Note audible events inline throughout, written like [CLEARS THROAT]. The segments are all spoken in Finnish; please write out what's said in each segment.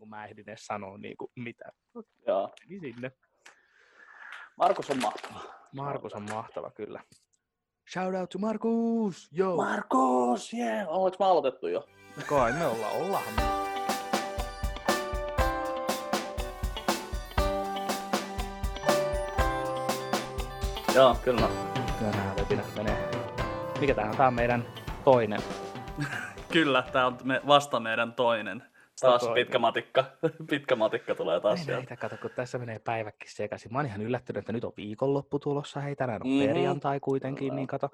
kuin mä ehdin edes sanoa niin kuin mitään. Joo. Niin sinne. Markus on mahtava. Markus on mahtava kyllä. Shout out to Markus! Yo! Markus, jee! Yeah. Ollaanko me aloitettu jo? Kai me ollaan, ollaan. Joo, kyllä. Kyllä nämä webinat menee. Mikä tää on? Tää on meidän toinen. Kyllä, tää on me, vasta meidän toinen. Taas pitkä matikka. [LAUGHS] pitkä matikka tulee taas Ei sieltä. näitä, kato, kun tässä menee päiväkin sekaisin. Mä oon ihan yllättynyt, että nyt on viikonloppu tulossa. Hei, tänään on Mhm. perjantai kuitenkin, Kyllä. niin kato.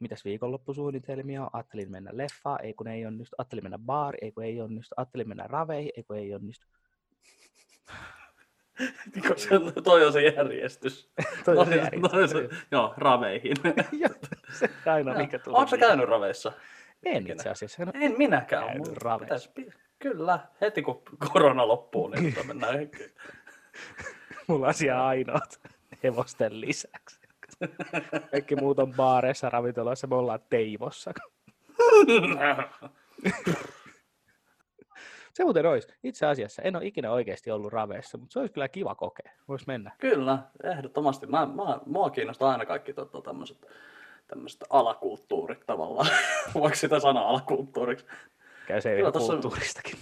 Mitäs viikonloppusuunnitelmia on? Ajattelin mennä leffaan, ei kun ei onnistu. Ajattelin mennä baari, ei kun ei onnistu. Ajattelin mennä raveihin, ei kun ei onnistu. [LAUGHS] Kun se, toi on se järjestys. [LAUGHS] Toi on se järjestys. toi on se- Joo, raveihin. Joo, se aina mikä. Onko sä käynyt raveissa? En itse asiassa. No, En minäkään. Käynyt raveissa. Kyllä, heti kun korona loppuu, niin tota mennään. [LAUGHS] mulla on siellä ainoat hevosten lisäksi. Kaikki muut on baareissa, ravintoloissa, me ollaan teivossa. Se muuten olisi. Itse asiassa en ole ikinä oikeasti ollut raveissa, mutta se olisi kyllä kiva kokea. Vois mennä. Kyllä, ehdottomasti. Mä, mä, mua kiinnostaa aina kaikki tota, tämmöiset tämmöiset alakulttuurit tavallaan. [LAUGHS] Voiko sitä sanoa alakulttuuriksi? Käy se Kyllä vielä tossa- kulttuuristakin.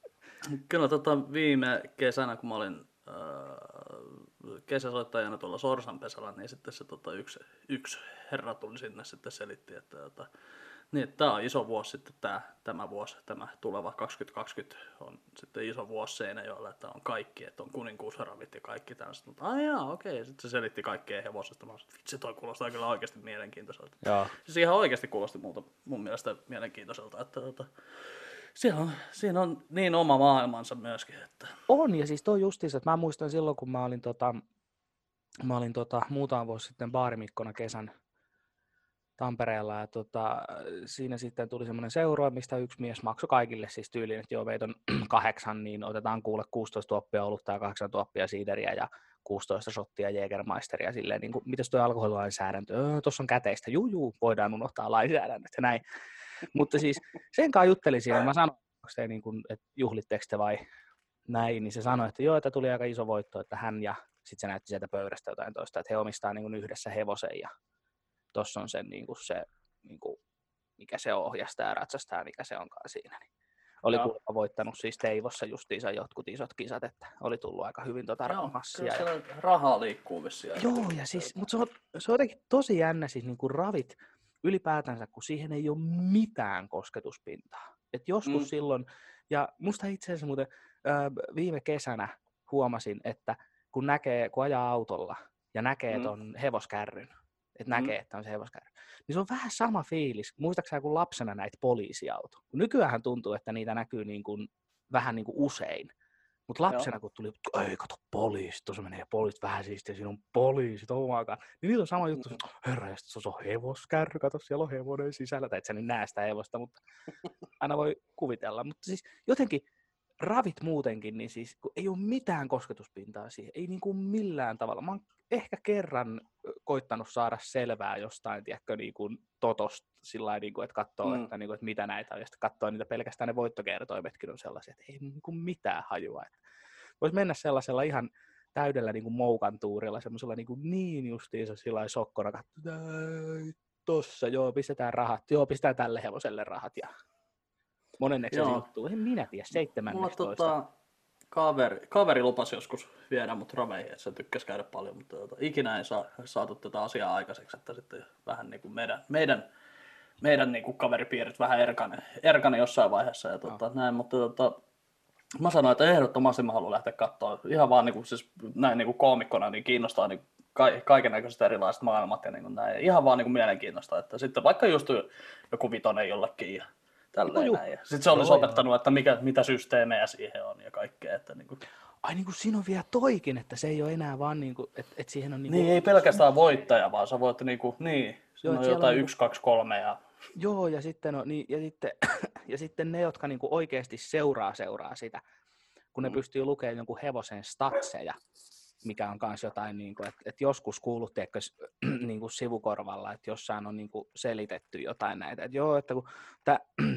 [LAUGHS] Kyllä tota, viime kesänä, kun mä olin äh, kesäsoittajana tuolla Sorsanpesällä, niin sitten se tota, yksi, yksi herra tuli sinne sitten selitti, että, että niin, tämä on iso vuosi sitten tämä, tämä vuosi, tämä tuleva 2020 on sitten iso vuosi Seinäjoella, että on kaikki, että on kuninkuusravit ja kaikki tällaiset. Mutta ai jaa, okei, sitten se selitti kaikkea hevosesta. Mä sanoin, vitsi, toi kuulostaa kyllä oikeasti mielenkiintoiselta. Joo. Siis ihan oikeasti kuulosti multa, mun mielestä mielenkiintoiselta, että tota, siinä, on, siinä on niin oma maailmansa myöskin, että On, ja siis toi justiinsa, että mä muistan silloin, kun mä olin, tota, mä olin tota, muutama vuosi sitten baarimikkona kesän Tampereella, ja tota, siinä sitten tuli semmoinen seura, mistä yksi mies maksoi kaikille siis tyyliin, että joo, meitä on [CLEARS THROAT] kahdeksan, niin otetaan kuule 16 tuoppia olutta ja 8 tuoppia siideriä ja 16 shottia Jägermeisteria, silleen, niin kuin, mitäs toi alkoholilainsäädäntö, öö, tuossa on käteistä, juu, juu, voidaan unohtaa lainsäädännöt ja näin. [LAUGHS] Mutta siis sen kanssa juttelin siinä, mä sanoin, niin kuin, että juhlitteko te vai näin, niin se sanoi, että joo, että tuli aika iso voitto, että hän ja sitten se näytti sieltä pöydästä jotain toista, että he omistaa niin kuin yhdessä hevosen ja tuossa on sen, niin kuin se, niin kuin, mikä se ohjastaa ja ratsastaa, mikä se onkaan siinä. Niin oli kuulemma voittanut siis Teivossa justiinsa jotkut isot kisat, että oli tullut aika hyvin tota Joo, massia. Ja... rahaa liikkuu vissiin. Joo, ja siis, mutta se on, se on jotenkin tosi jännä siis niin kuin ravit ylipäätänsä, kun siihen ei ole mitään kosketuspintaa. Et joskus Mm. silloin, ja musta itse asiassa muuten ää, viime kesänä huomasin, että kun näkee, kun ajaa autolla ja näkee Mm. ton hevoskärryn, että Mm. näkee, että on se hevoskärry, niin se on vähän sama fiilis. Muistaakseni kun lapsena näitä poliisiauto. Nykyään tuntuu, että niitä näkyy niin kuin, vähän niin kuin usein. Mutta Joo. lapsena, kun tuli, ei kato poliisi, tuossa menee poliisit vähän siistiä, siinä on poliisit, oh my god. Niin niillä on sama juttu, Mm. herra, ja sit se on hevoskärry, kato, siellä on hevonen sisällä, tai et sä nyt näe sitä hevosta, mutta [LAUGHS] aina voi kuvitella. Mutta siis jotenkin ravit muutenkin, niin siis kun ei ole mitään kosketuspintaa siihen, ei niin kuin millään tavalla. Mä oon ehkä kerran koittanut saada selvää jostain, tiedätkö, niin kuin totosta sillä niin kuin, että katsoo, Mm. että, niin kuin, että mitä näitä on, ja sitten katsoo niitä pelkästään ne voittokertoimetkin on sellaisia, että ei niin kuin mitään hajua. Voisi mennä sellaisella ihan täydellä niin kuin moukan tuurilla, semmoisella niin, kuin niin justiinsa sillä sokkona, katsotaan, tossa, joo, pistetään rahat, joo, pistetään tälle hevoselle rahat, ja monenneksi se Joo. juttu, en minä tiedä, Mulla seitsemänneksi toista. tota, kaveri, kaveri lupasi joskus viedä mut raveihin, että se tykkäsi käydä paljon, mutta tota, ikinä ei saa, saatu tätä asiaa aikaiseksi, että sitten vähän niin kuin meidän, meidän, meidän niin kuin kaveripiirit vähän erkane, erkane jossain vaiheessa ja tota, näin, mutta tota, mä sanoin, että ehdottomasti mä haluan lähteä katsoa, ihan vaan niin kuin, siis näin niin kuin koomikkona, niin kiinnostaa niin ka- kaiken näköiset erilaiset maailmat ja niin kuin näin. Ihan vaan niin kuin mielenkiinnosta, että sitten vaikka just joku vitonen jollekin ja tälleen Joo, näin. Ja Sitten se olisi Joo, joo. opettanut, että mikä, mitä systeemejä siihen on ja kaikkea. Että niin, kuin, Ai niin kuin siinä on vielä toikin, että se ei ole enää vaan niin kuin, että, että siihen on niin niin kuin, ei pelkästään voittaja, vaan sä voit niin kuin, niin, Joo, siinä on on jotain niinku- yksi, kaksi, kolme ja Joo, ja sitten, no, niin, ja sitten, [CLEARS THROAT] ja sitten ne, jotka niin kuin oikeasti seuraa seuraa sitä, kun ne Mm. pystyy lukemaan jonkun hevosen statseja, mikä on myös jotain, niin kuin, että, että joskus kuulut tiedätkö, [CLEARS THROAT] niin kuin sivukorvalla, että jossain on niin kuin selitetty jotain näitä, että joo, että kun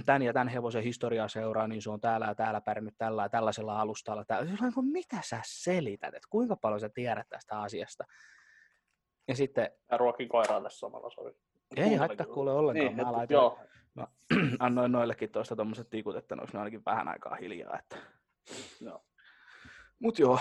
tämän [CLEARS THROAT] ja tämän hevosen historiaa seuraa, niin se on täällä ja täällä pärjännyt tällä ja tällaisella alustalla. Täällä. Niin kuin, mitä sä selität, että kuinka paljon sä tiedät tästä asiasta? Ja sitten... Ja ruokin koiralle samalla, sori. Ei haittaa kuule ollenkaan. Niin, mä, laitoin, joo. mä [CLEARS THROAT] annoin noillekin tuosta tuommoiset tikut, että ne olisi ainakin vähän aikaa hiljaa. Että... Joo. Mut joo,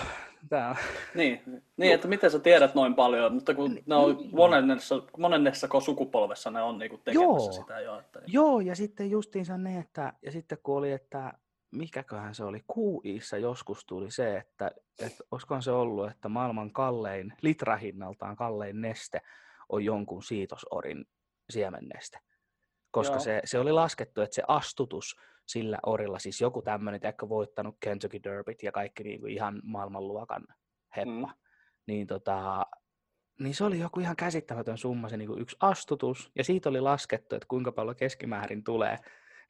tää on. Niin, niin, että miten sä tiedät noin paljon, mutta kun ne on monennessa, monennessa sukupolvessa ne on niinku tekemässä joo. sitä jo. Että niin. Joo, ja sitten justiinsa ne, että, ja sitten kun oli, että mikäköhän se oli, QIissa joskus tuli se, että, että olisikohan se ollut, että maailman kallein, litrahinnaltaan kallein neste on jonkun siitosorin siemenneste. Koska se, se oli laskettu, että se astutus sillä orilla, siis joku tämmöinen, ehkä voittanut Kentucky Derbyt ja kaikki niin kuin ihan maailmanluokan heppa, mm. niin, tota, niin se oli joku ihan käsittämätön summa se niin kuin yksi astutus, ja siitä oli laskettu, että kuinka paljon keskimäärin tulee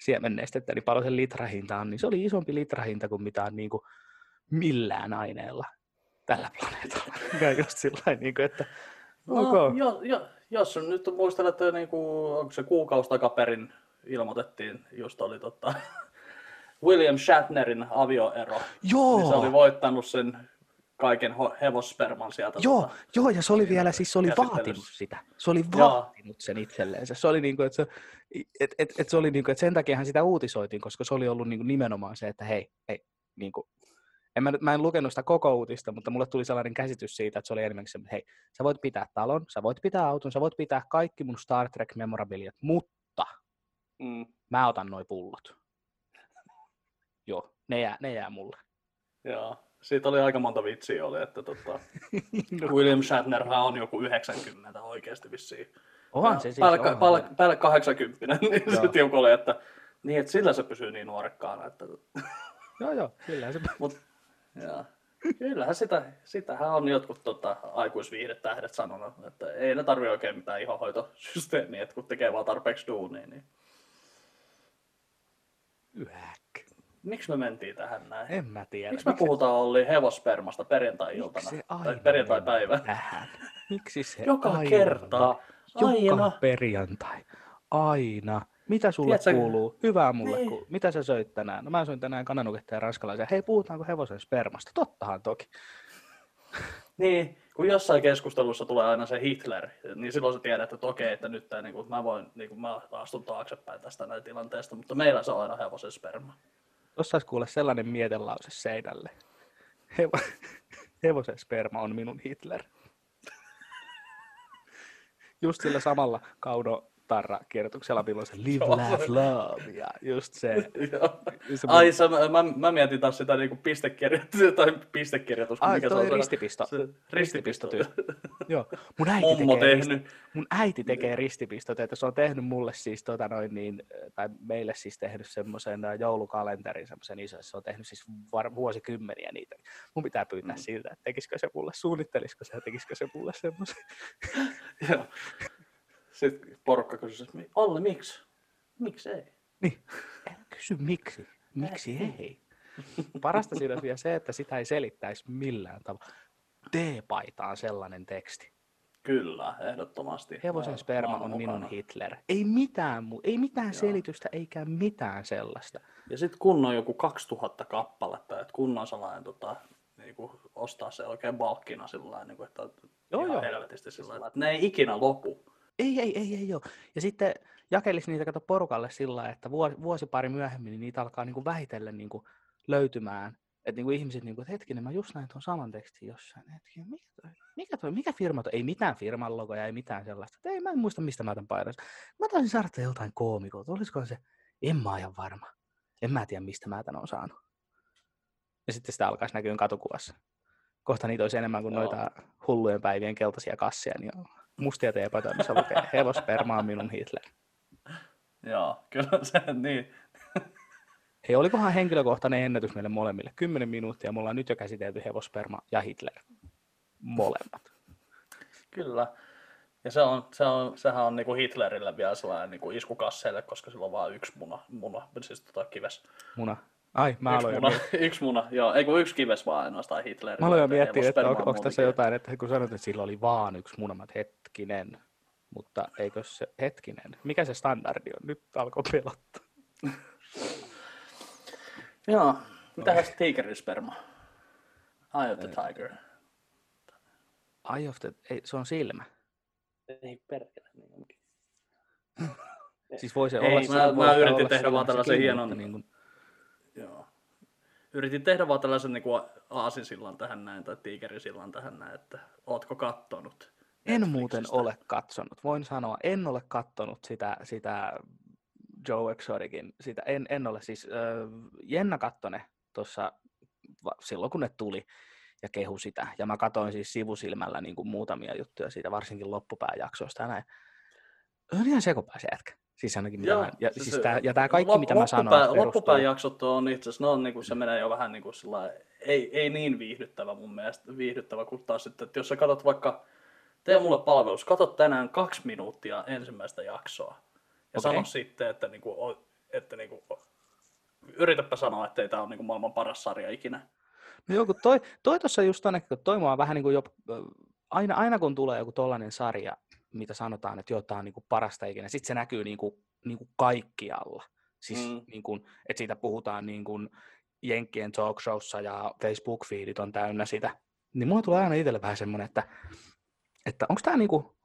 siemennestettä, niin paljon se litrahinta on, niin se oli isompi litrahinta kuin mitä on niin kuin millään aineella tällä planeetalla. [LAUGHS] Ja just sillä niin kuin, että no, okay. jo, jo, jos nyt muistelet, että niin kuin, onko se kuukausi takaperin ilmoitettiin, just oli tota, [LAUGHS] William Shatnerin avioero. Joo. Niin se oli voittanut sen kaiken hevossperman sieltä. Joo, tota, joo, ja se oli vielä, siis se oli vaatinut sitä. Se oli vaatinut joo. sen itselleen. Se oli niin kuin, että se, et, et, et se oli niin kuin, että sen takiahan sitä uutisoitiin, koska se oli ollut niin kuin nimenomaan se, että hei, hei, niin kuin, en mä, mä en lukenut sitä koko uutista, mutta mulle tuli sellainen käsitys siitä, että se oli enemmänkin se, että hei, sä voit pitää talon, sä voit pitää auton, sä voit pitää kaikki mun Star Trek memorabiliat, mutta mm. mä otan noi pullot. [LAUGHS] Joo, ne jää, ne jää mulle. Joo, siitä oli aika monta vitsiä oli, että tota, [LAUGHS] no. William Shatner on joku 90 oikeasti vissiin. Onhan se siis. Päälle, onhan päälle, päälle 80, niin se tiukolle, että, niin, että sillä se pysyy niin nuorekkaana. Että... [LAUGHS] joo, joo, sillä se. Mut, joo. Kyllähän sitä, sitähän on jotkut tota, aikuisviihdetähdet sanonut, että ei ne tarvitse oikein mitään ihohoitosysteemiä, että kun tekee vaan tarpeeksi duunia, niin Yäk. Miksi me mentiin tähän näin? En mä tiedä. Miksi me Miksi puhutaan Olli hevospermasta perjantai-iltana? Tai perjantai-päivä? Tähän? Miksi se Joka aina? kerta. Aina. Joka perjantai. Aina. Mitä sulle Tiedätkö, kuuluu? Hyvää mulle. Niin. Ku... Mitä sä söit tänään? No mä söin tänään kananuketta ja ranskalaisia. Hei, puhutaanko hevosen spermasta? Tottahan toki. Niin, kun jossain keskustelussa tulee aina se Hitler, niin silloin sä tiedät, että okei, että nyt tämä, niin kuin, mä voin, niin kuin, mä astun taaksepäin tästä näin tilanteesta, mutta meillä se on aina hevosen sperma. Tuossa olisi kuule sellainen mietelause seinälle. Hevo- [LAUGHS] hevosen sperma on minun Hitler. [LAUGHS] Just sillä samalla Kauno Tarra-kierrotuksella, milloin se live, laugh, love ja just se. [LAUGHS] se Ai, se, mä, mä, mietin taas sitä niinku pistekirjoitus, [LAUGHS] tai pistekirjoitus. Ai, mikä toi se on ristipisto. Se, ristipistotyö. Joo, mun äiti, Mummo tekee, tehnyt. Risti, mun äiti tekee ristipistot, että se on tehnyt mulle siis, tota noin, niin, tai meille siis tehnyt semmoisen joulukalenterin, semmoisen iso, se on tehnyt siis var, vuosikymmeniä niitä. Mun pitää pyytää mm. siltä, että tekisikö se mulle, suunnittelisiko se tekisikö se mulle semmoisen. [LAUGHS] Joo. Sitten porukka kysyi, että Olli, miksi? Miksi ei? Niin, älä kysy miksi. Miksi ei? ei? Parasta siinä on vielä se, että sitä ei selittäisi millään tavalla. T-paitaan sellainen teksti. Kyllä, ehdottomasti. Hevosen sperma on minun Hitler. Ei mitään, mu- ei mitään Joo. selitystä eikä mitään sellaista. Ja sitten kun on joku 2000 kappaletta, että kunnon sellainen tota, niin kuin ostaa se oikein balkkina sillä niin kuin, että joo, ihan joo. helvetisti sillä että ne ei ikinä lopu. Ei, ei, ei, ei ole. Ja sitten jakelisi niitä kato porukalle sillä että vuosi, vuosi pari myöhemmin niin niitä alkaa niin kuin vähitellen niin kuin löytymään. Että niin kuin ihmiset, niin kuin, että hetkinen, mä just näin tuon saman tekstin jossain. Hetkinen, mikä toi, mikä toi, mikä firma toi? Ei mitään firman logoja, ei mitään sellaista. Että ei, mä en muista, mistä mä tämän painoin. Mä taisin saada joltain koomikot. Olisiko se? En mä ajan varma. En mä tiedä, mistä mä tämän on saanut. Ja sitten sitä alkaisi näkyä katukuvassa. Kohta niitä olisi enemmän kuin Joo. noita hullujen päivien keltaisia kasseja, niin mustia teepaita, missä lukee hevosperma on minun Hitler. Joo, kyllä se niin. [LAUGHS] Hei, olikohan henkilökohtainen ennätys meille molemmille? Kymmenen minuuttia, me ollaan nyt jo käsitelty hevosperma ja Hitler. Molemmat. Kyllä. Ja se on, se on, sehän on niinku Hitlerille vielä sellainen niinku iskukasseille, koska sillä on vain yksi muna, muna siis tota kives. Muna. Ai, mä yksi, aloin muna, [LAUGHS] yksi muna, joo, ei kun yksi kives vaan ainoastaan Hitlerille. Mä aloin miettiä, että spermaa onko, tässä jotain, että kun sanoit, että sillä oli vaan yksi muna, mä hetkinen. Mutta eikö se, hetkinen, mikä se standardi on? Nyt alkoi pelottaa. [LAUGHS] Joo, mitähän se tiikerin sperma? Eye of the tiger. Eye of the, ei, se on silmä. Ei perkele. niin onkin. [LAUGHS] Siis voi se Ei, olla, mä- se mä yritin tehdä vaan tällaisen hienon- Niin kuin. Yritin tehdä vaan tällaisen niin kuin aasinsillan tähän näin, tai tiikerisillan tähän näin, että ootko kattonut? en muuten ole katsonut. Voin sanoa, en ole kattonut sitä, sitä Joe Exoticin. Sitä, en, en ole siis, äh, Jenna kattone tuossa silloin, kun ne tuli ja kehu sitä. Ja mä katoin siis sivusilmällä niin kuin muutamia juttuja siitä, varsinkin loppupääjaksoista ja näin. On ihan sekopää se jätkä. Siis ainakin mitä Joo, mä, ja, siis se- tää, ja tää kaikki, lop- mitä mä sanoin, loppupää- perustuu- Loppupään jaksot on itse asiassa, on, niin kuin, se menee jo vähän niin kuin sillä ei, ei niin viihdyttävä mun mielestä, viihdyttävä kuin taas sitten, että jos sä katsot vaikka, tee mulle palvelus, katsot tänään kaksi minuuttia ensimmäistä jaksoa ja Okei. sano sitten, että, niin kuin, että niin kuin, yritäpä sanoa, että ei tämä ole niin kuin maailman paras sarja ikinä. No joo, kun toi, toi tuossa just ainakin, kun toi mua vähän niin kuin jo, aina, aina kun tulee joku tollainen sarja, mitä sanotaan, että joo, tää on niin kuin parasta ikinä, sitten se näkyy niin kuin, niin kuin kaikkialla. Siis Mm. niin kuin, että siitä puhutaan niin kuin Jenkkien talk showssa ja Facebook-feedit on täynnä sitä. Niin mulla tulee aina itselle vähän semmoinen, että, että onko tämä niinku,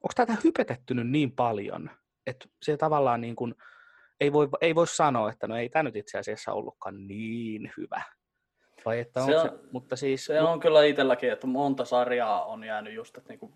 hypetettynyt niin paljon, että se tavallaan niin kuin, ei, voi, ei voi sanoa, että no ei tämä nyt itse asiassa ollutkaan niin hyvä. Vai että Se on, on- se, mutta siis... Se on kyllä itselläkin, että monta sarjaa on jäänyt just, että niinku,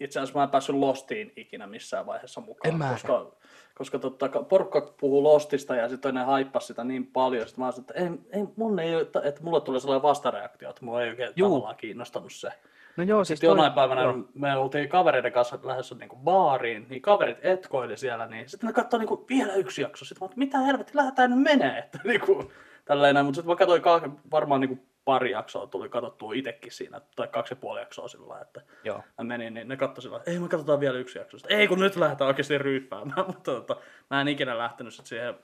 itse asiassa mä en päässyt Lostiin ikinä missään vaiheessa mukaan, En mäkään. koska, koska totta, porukka puhuu Lostista ja sitten ne haippasi sitä niin paljon, sitten mä olisin, että, ei, ei, mun ei, että, että mulle tuli sellainen vastareaktio, että mua ei oikein Juu. tavallaan kiinnostanut se. No joo, siis Sitten jonain toi- päivänä joo. me oltiin kavereiden kanssa lähdössä niinku baariin, niin kaverit etkoili siellä, niin sitten ne katsoi niinku vielä yksi jakso. Sitten mä oon, mitä helvetti, lähdetään nyt menee. Että niinku, tälleen näin. Mutta sitten mä katsoin ka- varmaan niinku pari jaksoa tuli katsottua itsekin siinä, tai kaksi ja puoli jaksoa sillä että Joo. mä menin, niin ne katsoi sillä ei me katsotaan vielä yksi jakso. Sitten, ei kun nyt lähdetään oikeasti ryyppäämään, [LAUGHS] mutta tota, mä en ikinä lähtenyt sit siihen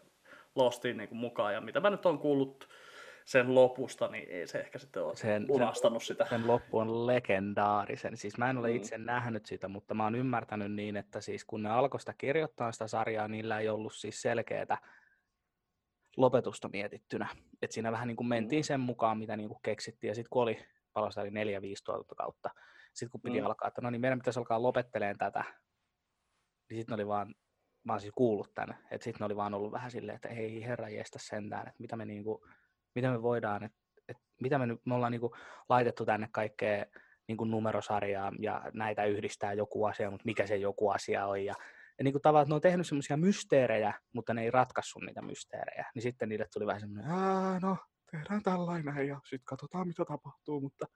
Lostiin niinku mukaan. Ja mitä mä nyt on kuullut sen lopusta, niin ei se ehkä sitten ole Sen- sen- lunastanut sitä. sen loppu on legendaarisen. Siis mä en ole Mm. itse nähnyt sitä, mutta mä oon ymmärtänyt niin, että siis kun ne alkoi sitä kirjoittaa sitä sarjaa, niillä ei ollut siis selkeää lopetusta mietittynä. Et siinä vähän niin kuin mentiin sen mukaan, mitä niin kuin keksittiin. Ja sitten kun oli, paljon sitä oli neljä, viisi tuotantokautta, sitten kun piti Mm. alkaa, että no niin meidän pitäisi alkaa lopetteleen tätä, niin sitten oli vaan, mä oon siis kuullut tänne, että sitten oli vaan ollut vähän silleen, että ei herra jestä sentään, että mitä me, niin kuin, mitä me voidaan, että, että mitä me nyt, me ollaan niin kuin laitettu tänne kaikkea niin kuin numerosarjaa ja näitä yhdistää joku asia, mutta mikä se joku asia on. Ja, ja niin kuin tavallaan, että ne on tehnyt semmoisia mysteerejä, mutta ne ei ratkaissut niitä mysteerejä. Niin sitten niille tuli vähän semmoinen, "Aa, no tehdään tällainen ja sitten katsotaan mitä tapahtuu. Mutta,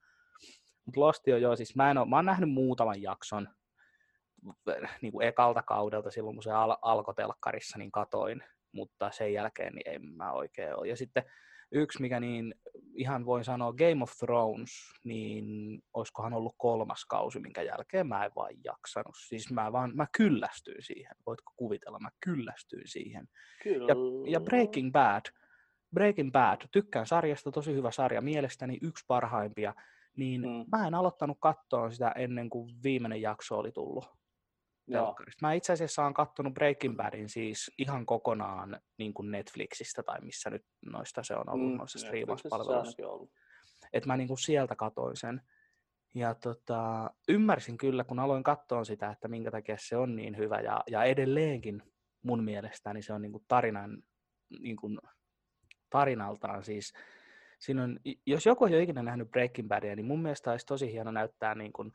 mutta Losti on joo, siis mä, en ole, mä oon nähnyt muutaman jakson niin kuin ekalta kaudelta silloin, kun se al- alkoi telkkarissa, niin katoin, mutta sen jälkeen niin en mä oikein ole. Ja sitten yksi, mikä niin ihan voin sanoa Game of Thrones, niin olisikohan ollut kolmas kausi, minkä jälkeen mä en vaan jaksanut. Siis mä vaan, mä kyllästyin siihen. Voitko kuvitella, mä kyllästyin siihen. Kyllä. Ja, ja Breaking Bad, Breaking Bad, tykkään sarjasta, tosi hyvä sarja, mielestäni yksi parhaimpia, niin Mm. mä en aloittanut katsoa sitä ennen kuin viimeinen jakso oli tullut. Telkkarista. Mä itse asiassa olen katsonut Breaking Badin siis ihan kokonaan niin kuin Netflixistä tai missä nyt noista se on ollut, mm, noissa striimauspalveluissa. Että mä niin kuin sieltä katoin sen. Ja tota, ymmärsin kyllä, kun aloin katsoa sitä, että minkä takia se on niin hyvä. Ja, ja edelleenkin mun mielestäni se on niin kuin tarinan, niin kuin tarinaltaan siis, siinä on, jos joku ei ole ikinä nähnyt Breaking Badia, niin mun mielestä olisi tosi hieno näyttää, niin kuin,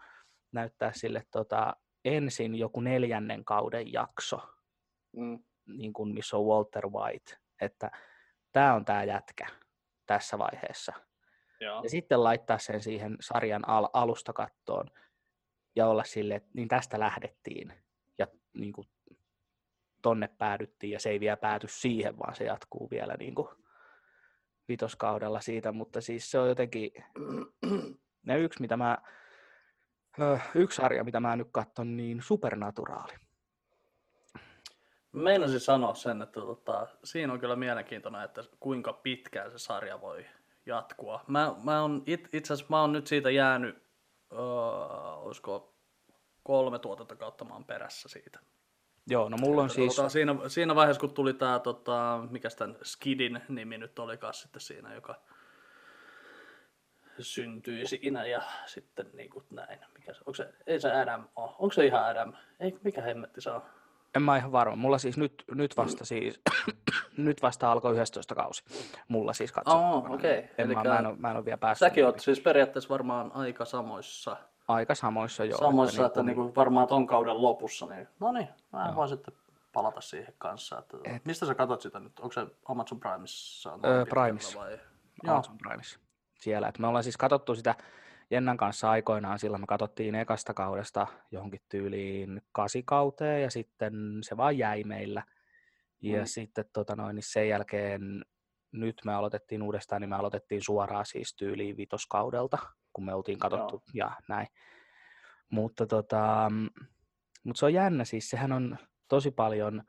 näyttää sille tota, ensin joku neljännen kauden jakso, Mm. niin kuin missä on Walter White, että tämä on tämä jätkä tässä vaiheessa. Joo. Ja sitten laittaa sen siihen sarjan al- alusta kattoon ja olla sille, että niin tästä lähdettiin ja niin kuin, tonne päädyttiin ja se ei vielä pääty siihen, vaan se jatkuu vielä niin kuin, vitoskaudella siitä, mutta siis se on jotenkin, [CLEARS THROAT] ja yksi mitä mä, yksi sarja mitä mä nyt katson, niin Supernaturaali. Meinasin sanoa sen, että tota, siinä on kyllä mielenkiintoinen, että kuinka pitkään se sarja voi jatkua. Mä, mä on, it, itse asiassa mä oon nyt siitä jäänyt, öö, olisiko kolme tuotantokautta kautta mä oon perässä siitä. Joo, no mulla on siis... Tota, siinä, siinä vaiheessa, kun tuli tämä, tota, mikä tämän Skidin nimi nyt oli sitten siinä, joka syntyi siinä ja sitten niin kuin näin. Mikä se, onko se, ei se Adam ole. Onko se ihan Adam? Ei, mikä hemmetti se on? En mä ihan varma. Mulla siis nyt, nyt vasta siis, [CLEARS THROAT] nyt vasta alkoi 11 kausi. Mulla siis katsottavana. Oh, okei. Okay. Mä, mä, en ole, mä en ole vielä päässyt. Säkin oot siis periaatteessa varmaan aika samoissa. Aika samoissa, joo. Samoissa, että, niin kuin, että niin varmaan ton kauden lopussa. Niin, no niin, mä joo. voin sitten palata siihen kanssa. Että, Et... Mistä sä katsot sitä nyt? Onko se Amazon Primessa? Öö, Primessa. Vai? Amazon Primessa. Siellä. Et me ollaan siis katsottu sitä Jennan kanssa aikoinaan, silloin me katsottiin ekasta kaudesta johonkin tyyliin kasikauteen ja sitten se vaan jäi meillä. Ja mm. sitten tota noin, niin sen jälkeen nyt me aloitettiin uudestaan, niin me aloitettiin suoraan siis tyyliin vitoskaudelta, kun me oltiin katsottu Joo. ja näin. Mutta tota, mutta se on jännä, siis sehän on tosi paljon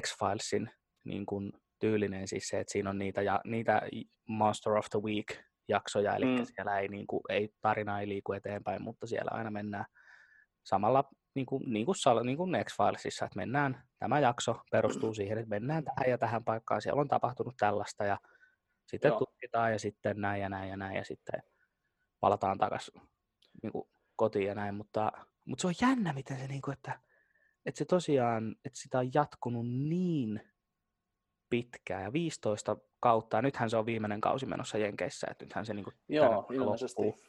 X-Filesin niin kuin tyylinen, siis se, että siinä on niitä, ja, niitä Master of the Week jaksoja, eli mm. siellä ei, niin kuin, ei, tarina ei liiku eteenpäin, mutta siellä aina mennään samalla niin kuin, niin kuin, niin kuin X-Filesissa, että mennään, tämä jakso perustuu siihen, että mennään tähän ja tähän paikkaan, siellä on tapahtunut tällaista ja sitten Joo. tutkitaan ja sitten näin ja näin ja näin ja sitten palataan takaisin niin kuin, kotiin ja näin, mutta, mutta se on jännä, miten se, niin kuin, että, että se tosiaan, että sitä on jatkunut niin pitkään ja 15 kautta, ja nythän se on viimeinen kausi menossa Jenkeissä, että nythän se niin kuin Joo, ilmeisesti. Loppuu.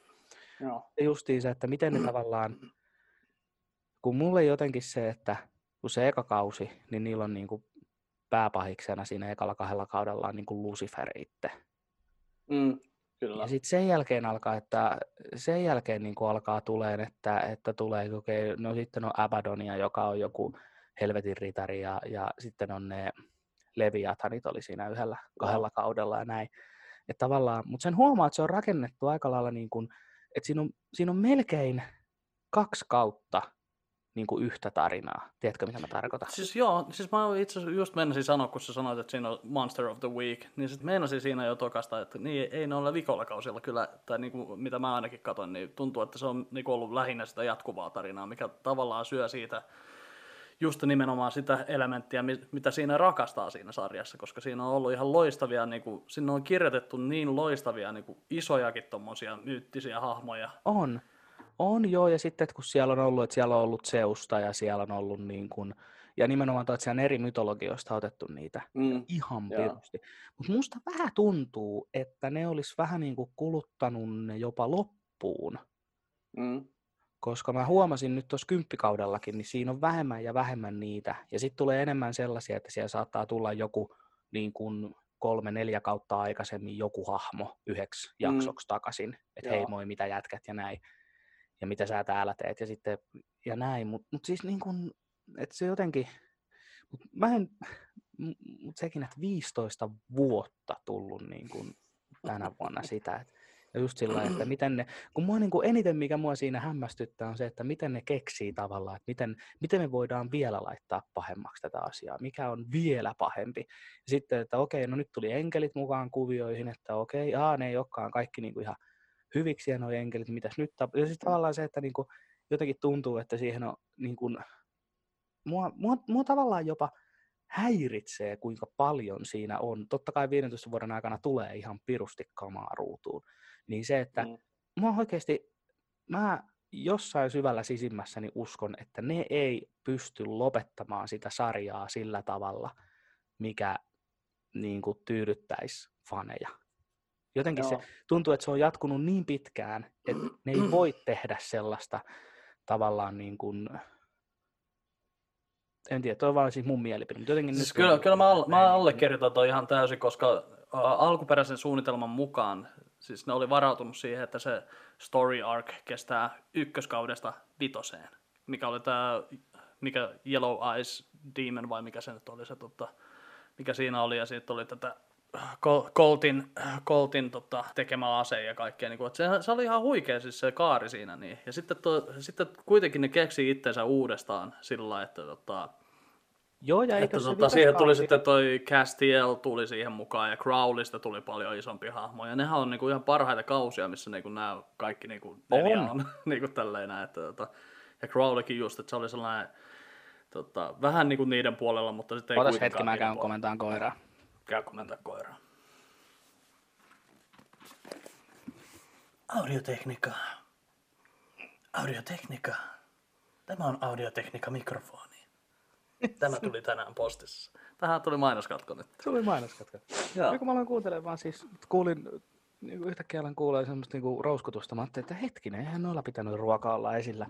Joo. Ja justiin se, että miten ne tavallaan, kun mulle jotenkin se, että kun se eka kausi, niin niillä on niin kuin pääpahiksena siinä ekalla kahdella kaudella on niin kuin Lucifer itse. Mm, kyllä. Ja sitten sen jälkeen alkaa, että sen jälkeen niin kuin alkaa tuleen, että, että tulee, okay, no sitten on Abadonia, joka on joku helvetin ritari, ja, ja sitten on ne Leviathanit oli siinä yhdellä, kahdella kaudella ja näin. Että tavallaan, mutta sen huomaa, että se on rakennettu aika lailla niin kuin, että siinä on, siinä on melkein kaksi kautta niin kuin yhtä tarinaa. Tiedätkö, mitä mä tarkoitan? Siis joo, siis mä itse asiassa just menisin sanoa, kun sä sanoit, että siinä on Monster of the Week, niin sitten meinasin siinä jo tokasta, että niin, ei ne ole vikolla kausilla kyllä, tai niin kuin, mitä mä ainakin katson, niin tuntuu, että se on niin kuin ollut lähinnä sitä jatkuvaa tarinaa, mikä tavallaan syö siitä just nimenomaan sitä elementtiä, mitä siinä rakastaa siinä sarjassa, koska siinä on ollut ihan loistavia, niin kuin, siinä on kirjoitettu niin loistavia niin kuin isojakin tuommoisia myyttisiä hahmoja. On. On joo, ja sitten kun siellä on ollut, että siellä on ollut Seusta ja siellä on ollut niin kuin, ja nimenomaan että siellä on eri mytologioista otettu niitä mm. ihan pirusti. Mutta musta vähän tuntuu, että ne olisi vähän niin kuin kuluttanut ne jopa loppuun. Mm koska mä huomasin nyt tuossa kymppikaudellakin, niin siinä on vähemmän ja vähemmän niitä. Ja sitten tulee enemmän sellaisia, että siellä saattaa tulla joku niin kuin kolme, neljä kautta aikaisemmin joku hahmo yhdeksi mm. jaksoksi takaisin, että hei moi, mitä jätkät ja näin, ja mitä sä täällä teet ja sitten ja näin, mutta mut siis niin kuin, että se jotenkin, mut mä en, mut sekin, että 15 vuotta tullut niin kuin tänä vuonna sitä, että ja just sillä että [CLEARS THROAT] miten ne, kun mua niin kuin eniten mikä mua siinä hämmästyttää on se, että miten ne keksii tavallaan, että miten, miten me voidaan vielä laittaa pahemmaksi tätä asiaa, mikä on vielä pahempi. Ja sitten, että okei, no nyt tuli enkelit mukaan kuvioihin, että okei, aa, ne ei olekaan kaikki niin kuin ihan hyviksi ja nuo enkelit, mitäs nyt tapahtuu. Ja sitten tavallaan se, että niin kuin, jotenkin tuntuu, että siihen on niin kuin, mua, mua, mua tavallaan jopa häiritsee, kuinka paljon siinä on. Totta kai 15 vuoden aikana tulee ihan pirusti kamaa ruutuun. Niin se, että mm. mä oikeasti, mä jossain syvällä sisimmässäni uskon, että ne ei pysty lopettamaan sitä sarjaa sillä tavalla, mikä niin kuin tyydyttäisi faneja. Jotenkin Joo. se tuntuu, että se on jatkunut niin pitkään, että ne ei voi tehdä sellaista tavallaan niin kuin, en tiedä, toi on vaan siis mun mielipide, mutta jotenkin siis kyllä, kyllä mä, all, mä allekirjoitan toi ihan täysin, koska ä, alkuperäisen suunnitelman mukaan Siis ne oli varautunut siihen, että se story arc kestää ykköskaudesta vitoseen. Mikä oli tämä, mikä Yellow Eyes Demon vai mikä se nyt oli se, tota, mikä siinä oli. Ja sitten oli tätä Coltin, Coltin tota, tekemä ase ja kaikkea. Niin että se, se, oli ihan huikea siis se kaari siinä. Niin. Ja sitten, to, sitten kuitenkin ne keksi itsensä uudestaan sillä että tota, Joo, ja eikö Että se tota, siihen tuli sitten toi Castiel tuli siihen mukaan ja Crowlista tuli paljon isompi hahmo. Ja nehän on niinku ihan parhaita kausia, missä niinku nämä kaikki niinku neljä On. on. [LAUGHS] niinku tälleen näin, että, tota, ja Crowleykin just, että se oli sellainen tota, vähän niinku niiden puolella, mutta sitten ei Otas kuitenkaan hetki, mä käyn komentamaan koiraa. Käy komentaa koiraa. Audiotekniikka. Audiotekniikka. Tämä on audiotekniikka mikrofoni. Tämä tuli tänään postissa. Tähän tuli mainoskatko nyt. Se oli mainoskatka. Joo. Ja kun mä aloin kuuntelemaan, siis kuulin, niin yhtäkkiä alan kuulee semmoista niin kuin rouskutusta. Mä ajattelin, että hetkinen, eihän noilla pitänyt ruoka olla esillä.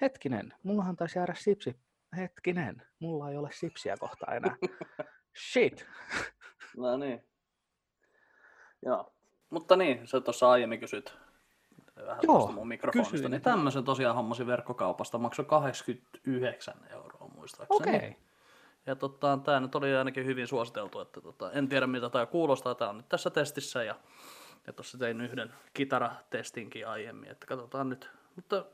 Hetkinen, mullahan taisi jäädä sipsi. Hetkinen, mulla ei ole sipsiä kohta enää. [LAUGHS] Shit. No niin. Joo. Mutta niin, sä tuossa aiemmin kysyt vähän Joo, mun mikrofonista, kysyin. niin tämmöisen tosiaan hommasin verkkokaupasta, maksoi 89 euroa muistaakseni. Okei. Okay. Ja tota, tämä nyt oli ainakin hyvin suositeltu, että tota, en tiedä mitä tämä kuulostaa, tämä on nyt tässä testissä ja, ja tuossa tein yhden kitaratestinkin aiemmin, että katsotaan nyt. Mutta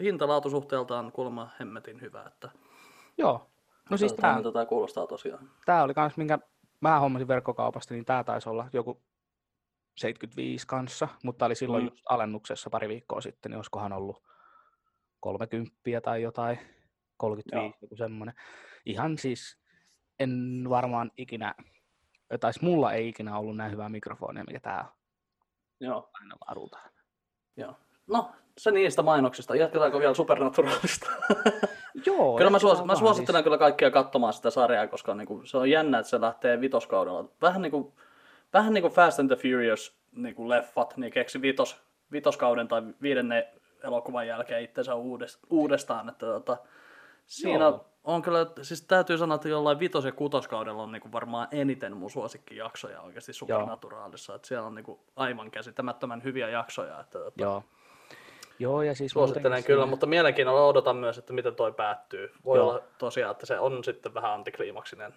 hintalaatusuhteeltaan kuulemma hemmetin hyvä, että Joo. No siis tää, mitä tämä kuulostaa tosiaan. tää oli kans, minkä mä hommasin verkkokaupasta, niin tää taisi olla joku 75 kanssa, mutta oli silloin mm. just alennuksessa pari viikkoa sitten, niin olisikohan ollut 30 tai jotain, 35, Joo. joku semmoinen. Ihan siis, en varmaan ikinä, tai mulla ei ikinä ollut näin hyvää mikrofonia, mikä tää on Joo. aina laadultaan. Joo. No, se niistä mainoksista. Jatketaanko vielä Supernaturalista? [LAUGHS] Joo, kyllä mä, suos, mä suosittelen siis, kyllä kaikkia katsomaan sitä sarjaa, koska niinku, se on jännä, että se lähtee vitoskaudella. Vähän niin kuin, vähän niin kuin Fast and the Furious niin kuin leffat, niin keksi vitos, vitoskauden tai viidennen elokuvan jälkeen itsensä uudest, uudestaan. Että, tota, siinä Joo. on kyllä, siis täytyy sanoa, että jollain vitos- ja kutoskaudella on niin kuin varmaan eniten mun suosikkijaksoja oikeasti Supernaturalissa. Että siellä on niin kuin aivan käsittämättömän hyviä jaksoja. Että, tota, Joo. Joo, ja siis Suosittelen kyllä, siinä- mutta mielenkiinnolla odotan myös, että miten toi päättyy. Voi Joo. olla tosiaan, että se on sitten vähän antikliimaksinen.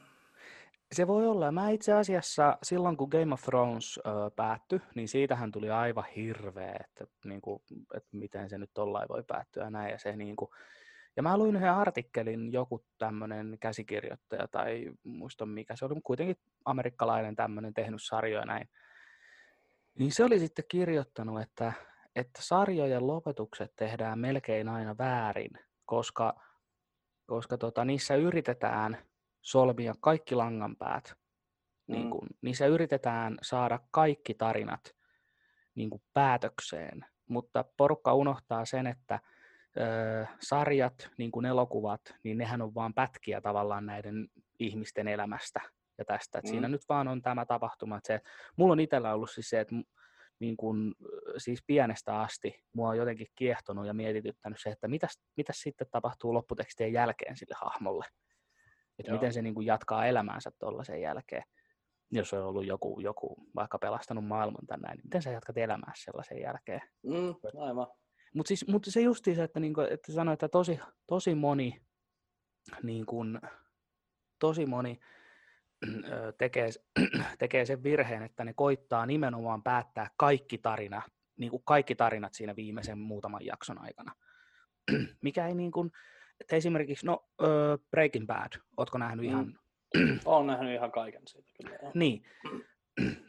Se voi olla. Mä itse asiassa silloin, kun Game of Thrones ö, päättyi, niin siitähän tuli aivan hirveä, että, niin kuin, että miten se nyt tollain voi päättyä näin. Ja, se, niin kuin, ja mä luin yhden artikkelin, joku tämmöinen käsikirjoittaja tai muista mikä se oli, mutta kuitenkin amerikkalainen tämmöinen tehnyt sarjoja näin. Niin se oli sitten kirjoittanut, että, että sarjojen lopetukset tehdään melkein aina väärin, koska, koska tota, niissä yritetään solmia kaikki langanpäät. Niin Mm. kun, niissä yritetään saada kaikki tarinat niin päätökseen, mutta porukka unohtaa sen, että ö, sarjat, niin kuin elokuvat, niin nehän on vaan pätkiä tavallaan näiden ihmisten elämästä ja tästä. Et Siinä Mm. nyt vaan on tämä tapahtuma. Että se, mulla on itsellä ollut siis se, että niin kuin, ö, siis pienestä asti mua on jotenkin kiehtonut ja mietityttänyt se, että mitäs, mitäs sitten tapahtuu lopputekstien jälkeen sille hahmolle. Että miten se niin kuin jatkaa elämäänsä tuollaisen jälkeen. Jos on ollut joku, joku vaikka pelastanut maailman tai näin, niin miten sä jatkat elämää sellaisen jälkeen? Mm, aivan. Mutta siis, mut se justi se, että, niinku, että sanoi, että tosi, tosi moni, niin kun, tosi moni tekee, [CLEARS THROAT] tekee sen virheen, että ne koittaa nimenomaan päättää kaikki tarina, niin kuin kaikki tarinat siinä viimeisen muutaman jakson aikana. [CLEARS THROAT] Mikä ei niin kuin, että esimerkiksi, no Breaking Bad, ootko nähnyt Mm. ihan [CLEARS THROAT] Olen nähnyt ihan kaiken siitä kyllä. niin.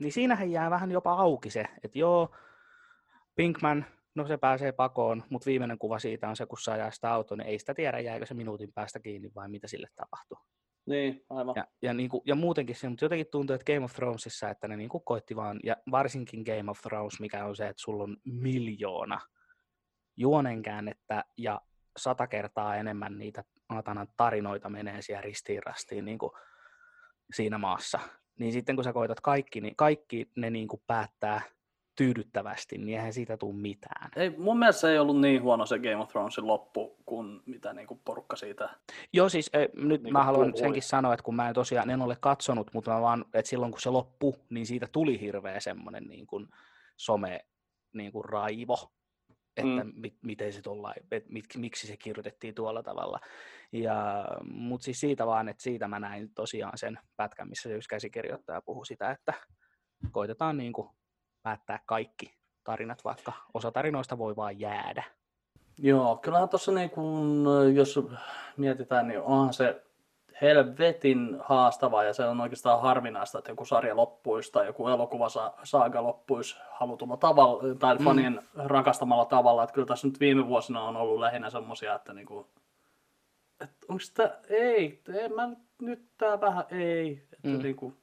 niin siinähän jää vähän jopa auki se, että joo, Pinkman, no se pääsee pakoon, mutta viimeinen kuva siitä on se, kun se ajaa sitä autoa, niin ei sitä tiedä, jääkö se minuutin päästä kiinni vai mitä sille tapahtuu. Niin, aivan. Ja, ja, niin kuin, ja muutenkin se, mutta jotenkin tuntuu, että Game of Thronesissa, että ne niin kuin koitti vaan, ja varsinkin Game of Thrones, mikä on se, että sulla on miljoona juonenkäännettä ja sata kertaa enemmän niitä Natanan tarinoita menee siellä ristiin rastiin niin kuin siinä maassa. Niin sitten kun sä koitat kaikki, niin kaikki ne niin kuin päättää tyydyttävästi, niin eihän siitä tule mitään. Ei, mun mielestä ei ollut niin huono se Game of Thronesin loppu, kuin mitä niin kuin porukka siitä. Joo, siis eh, nyt Niin mä haluan puhui. senkin sanoa, että kun mä en tosiaan en ole katsonut, mutta mä vaan, että silloin kun se loppui, niin siitä tuli hirveä semmoinen niin kuin some niin kuin raivo, että Mm. mm. mit, miten se tuolla, et, mit, miksi se kirjoitettiin tuolla tavalla. Ja, mutta siis siitä vaan, että siitä mä näin tosiaan sen pätkän, missä se yksi käsikirjoittaja puhui sitä, että koitetaan niin kuin päättää kaikki tarinat, vaikka osa tarinoista voi vaan jäädä. Joo, kyllähän tuossa niin kuin, jos mietitään, niin onhan se helvetin haastava ja se on oikeastaan harvinaista, että joku sarja loppuisi tai joku elokuva saaga loppuisi halutulla tavalla tai fanien mm. rakastamalla tavalla. Että kyllä tässä nyt viime vuosina on ollut lähinnä semmoisia, että niinku, että onko sitä, ei, ei mä nyt tää vähän, ei. Että mm. niinku,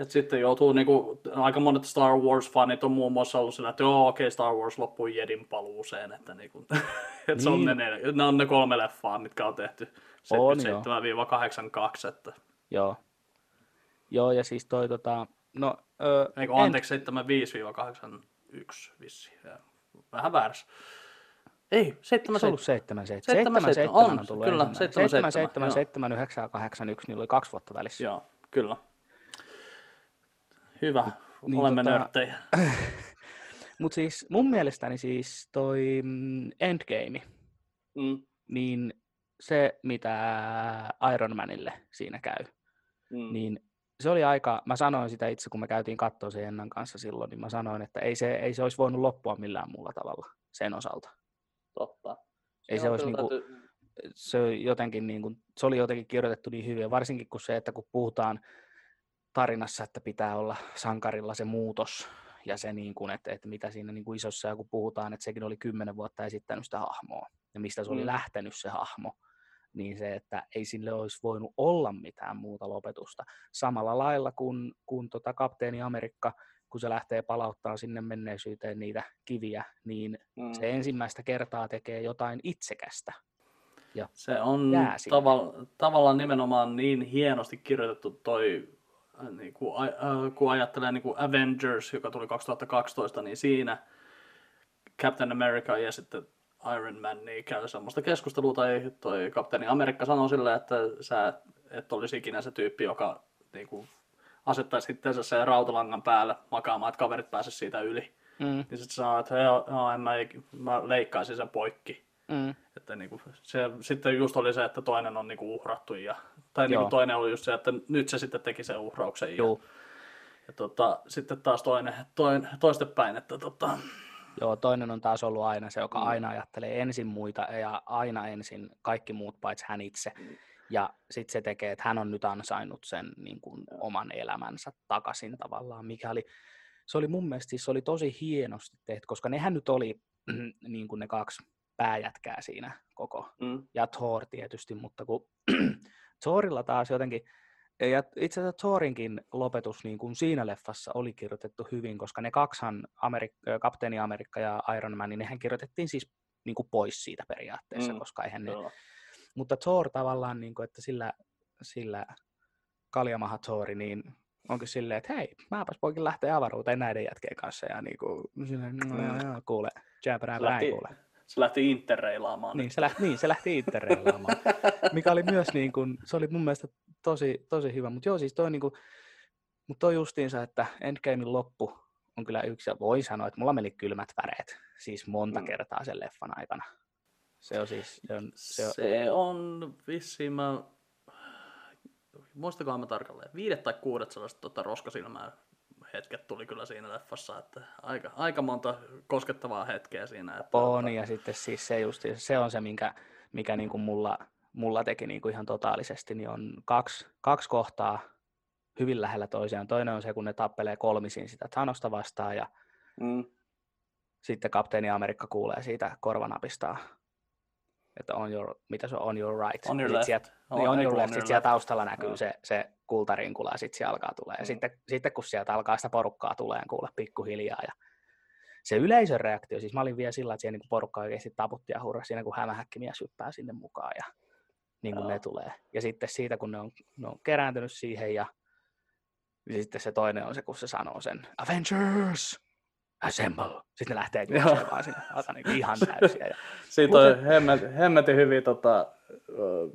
et sitten joutuu niinku, aika monet Star Wars-fanit on muun muassa ollut sillä, että joo, okei, okay, Star Wars loppuu Jedin paluuseen, että niinku, [LAUGHS] et niin. se on ne, ne, ne, on ne kolme leffaa, mitkä on tehty 77-82. Että... Joo. Joo, ja siis toi tota, no... Ö, Eiku, anteeksi, en... 75-81 vissi. Vähän väärässä. Ei, 7 Se ollut 7 7 7 7 on, on tullut kyllä, 7 7 7 7 9 8 1, niin oli kaksi vuotta välissä. Joo, kyllä. Hyvä, niin, olemme tota, nörttejä. [LAUGHS] Mutta siis mun mielestäni siis toi mm, Endgame, mm. niin se mitä Iron Manille siinä käy, mm. niin se oli aika, mä sanoin sitä itse, kun me käytiin katsoa sen Ennan kanssa silloin, niin mä sanoin, että ei se, ei se olisi voinut loppua millään muulla tavalla sen osalta. Totta. Ei se, se olisi niinku, se, jotenkin niinku, se oli jotenkin kirjoitettu niin hyvin, varsinkin kun se, että kun puhutaan tarinassa, että pitää olla sankarilla se muutos ja se, niin kuin, että, että mitä siinä niin kuin isossa, kun puhutaan, että sekin oli kymmenen vuotta esittänyt sitä hahmoa ja mistä se oli mm. lähtenyt se hahmo, niin se, että ei sille olisi voinut olla mitään muuta lopetusta. Samalla lailla kuin, kuin tota kapteeni Amerikka, kun se lähtee palauttaa sinne menneisyyteen niitä kiviä, niin mm. se ensimmäistä kertaa tekee jotain itsekästä. Ja se on tavalla, tavallaan nimenomaan niin hienosti kirjoitettu toi niin kuin, äh, kun ajattelee niin kuin Avengers, joka tuli 2012, niin siinä Captain America ja sitten Iron Man niin käy semmoista keskustelua, tai toi Kapteeni Amerikka sanoo silleen, että sä et olisi ikinä se tyyppi, joka niin kuin, asettaisi itseensä sen rautalangan päälle makaamaan, että kaverit pääsisi siitä yli. Mm. Niin sitten sanoo, että joo, joo, en mä, mä leikkaisin sen poikki. Mm. Että niin kuin, se, sitten just oli se, että toinen on niin kuin uhrattu ja tai niin kuin toinen oli just se, että nyt se sitten teki sen uhrauksen. Ja, ja tota, sitten taas toinen, toinen toistepäin, että tota... Joo, toinen on taas ollut aina se, joka mm. aina ajattelee ensin muita ja aina ensin kaikki muut paitsi hän itse. Mm. Ja sitten se tekee, että hän on nyt ansainnut sen niin kuin, oman elämänsä takaisin tavallaan, mikä oli, se oli mun mielestä siis, se oli tosi hienosti tehty, koska nehän nyt oli [CLEARS THROAT] niin kuin ne kaksi pääjätkää siinä koko, mm. ja Thor tietysti, mutta kun Thorilla taas jotenkin, ja itse asiassa Thorinkin lopetus niin kuin siinä leffassa oli kirjoitettu hyvin, koska ne kaksihan, Amerik- Kapteeni Amerikka ja Iron Man, niin nehän kirjoitettiin siis niin kuin pois siitä periaatteessa, mm, koska eihän ne... Mutta Thor tavallaan, niin kuin, että sillä, sillä kaljamaha Thori, niin onkin silleen, että hei, mäpäs voikin lähteä avaruuteen näiden jätkeen kanssa, ja niin kuin, silleen, no, mm. kuule, jääpärään päin kuule. Se lähti interreilaamaan. Niin, se lähti, niin, se lähti interreilaamaan. [LAUGHS] mikä oli myös niin kuin, se oli mun mielestä tosi, tosi hyvä. Mutta joo, siis toi, niin kuin, mutta toi justiinsa, että Endgamein loppu on kyllä yksi, ja voi sanoa, että mulla meni kylmät väreet, siis monta mm. kertaa sen leffan aikana. Se on siis... Se on, se on, se on vissiin, mä... Muistakohan mä tarkalleen, viidet tai kuudet sellaista tota, roskasilmää hetket tuli kyllä siinä leffassa, että aika, aika monta koskettavaa hetkeä siinä. Että on, tota... ja sitten siis se, just, se on se, minkä, mikä niin kuin mulla, mulla teki niin kuin ihan totaalisesti, niin on kaksi, kaksi kohtaa hyvin lähellä toisiaan. Toinen on se, kun ne tappelee kolmisin sitä Thanosta vastaan, ja mm. sitten kapteeni Amerikka kuulee siitä korvanapistaa että on your, mitä se on, on your right. On your left. Sieltä, on, niin on left, sitten siellä taustalla näkyy no. se, se kultarinkula, ja sitten se alkaa tulee. Ja mm. sitten, sitten kun sieltä alkaa sitä porukkaa tulee kuule pikkuhiljaa, ja se yleisön reaktio, siis mä olin vielä sillä, että siellä niin porukka oikeasti taputti ja hurra siinä, kun hämähäkkimies hyppää sinne mukaan, ja niin kuin no. ne tulee. Ja sitten siitä, kun ne on, ne on kerääntynyt siihen, ja, ja sitten se toinen on se, kun se sanoo sen Avengers! Assemble. Sitten ne lähtee [LAUGHS] juoksemaan sinne, alkaa niin ihan täysiä. Ja... [LAUGHS] Siitä on hemmetin, hemmetin hyviä tota,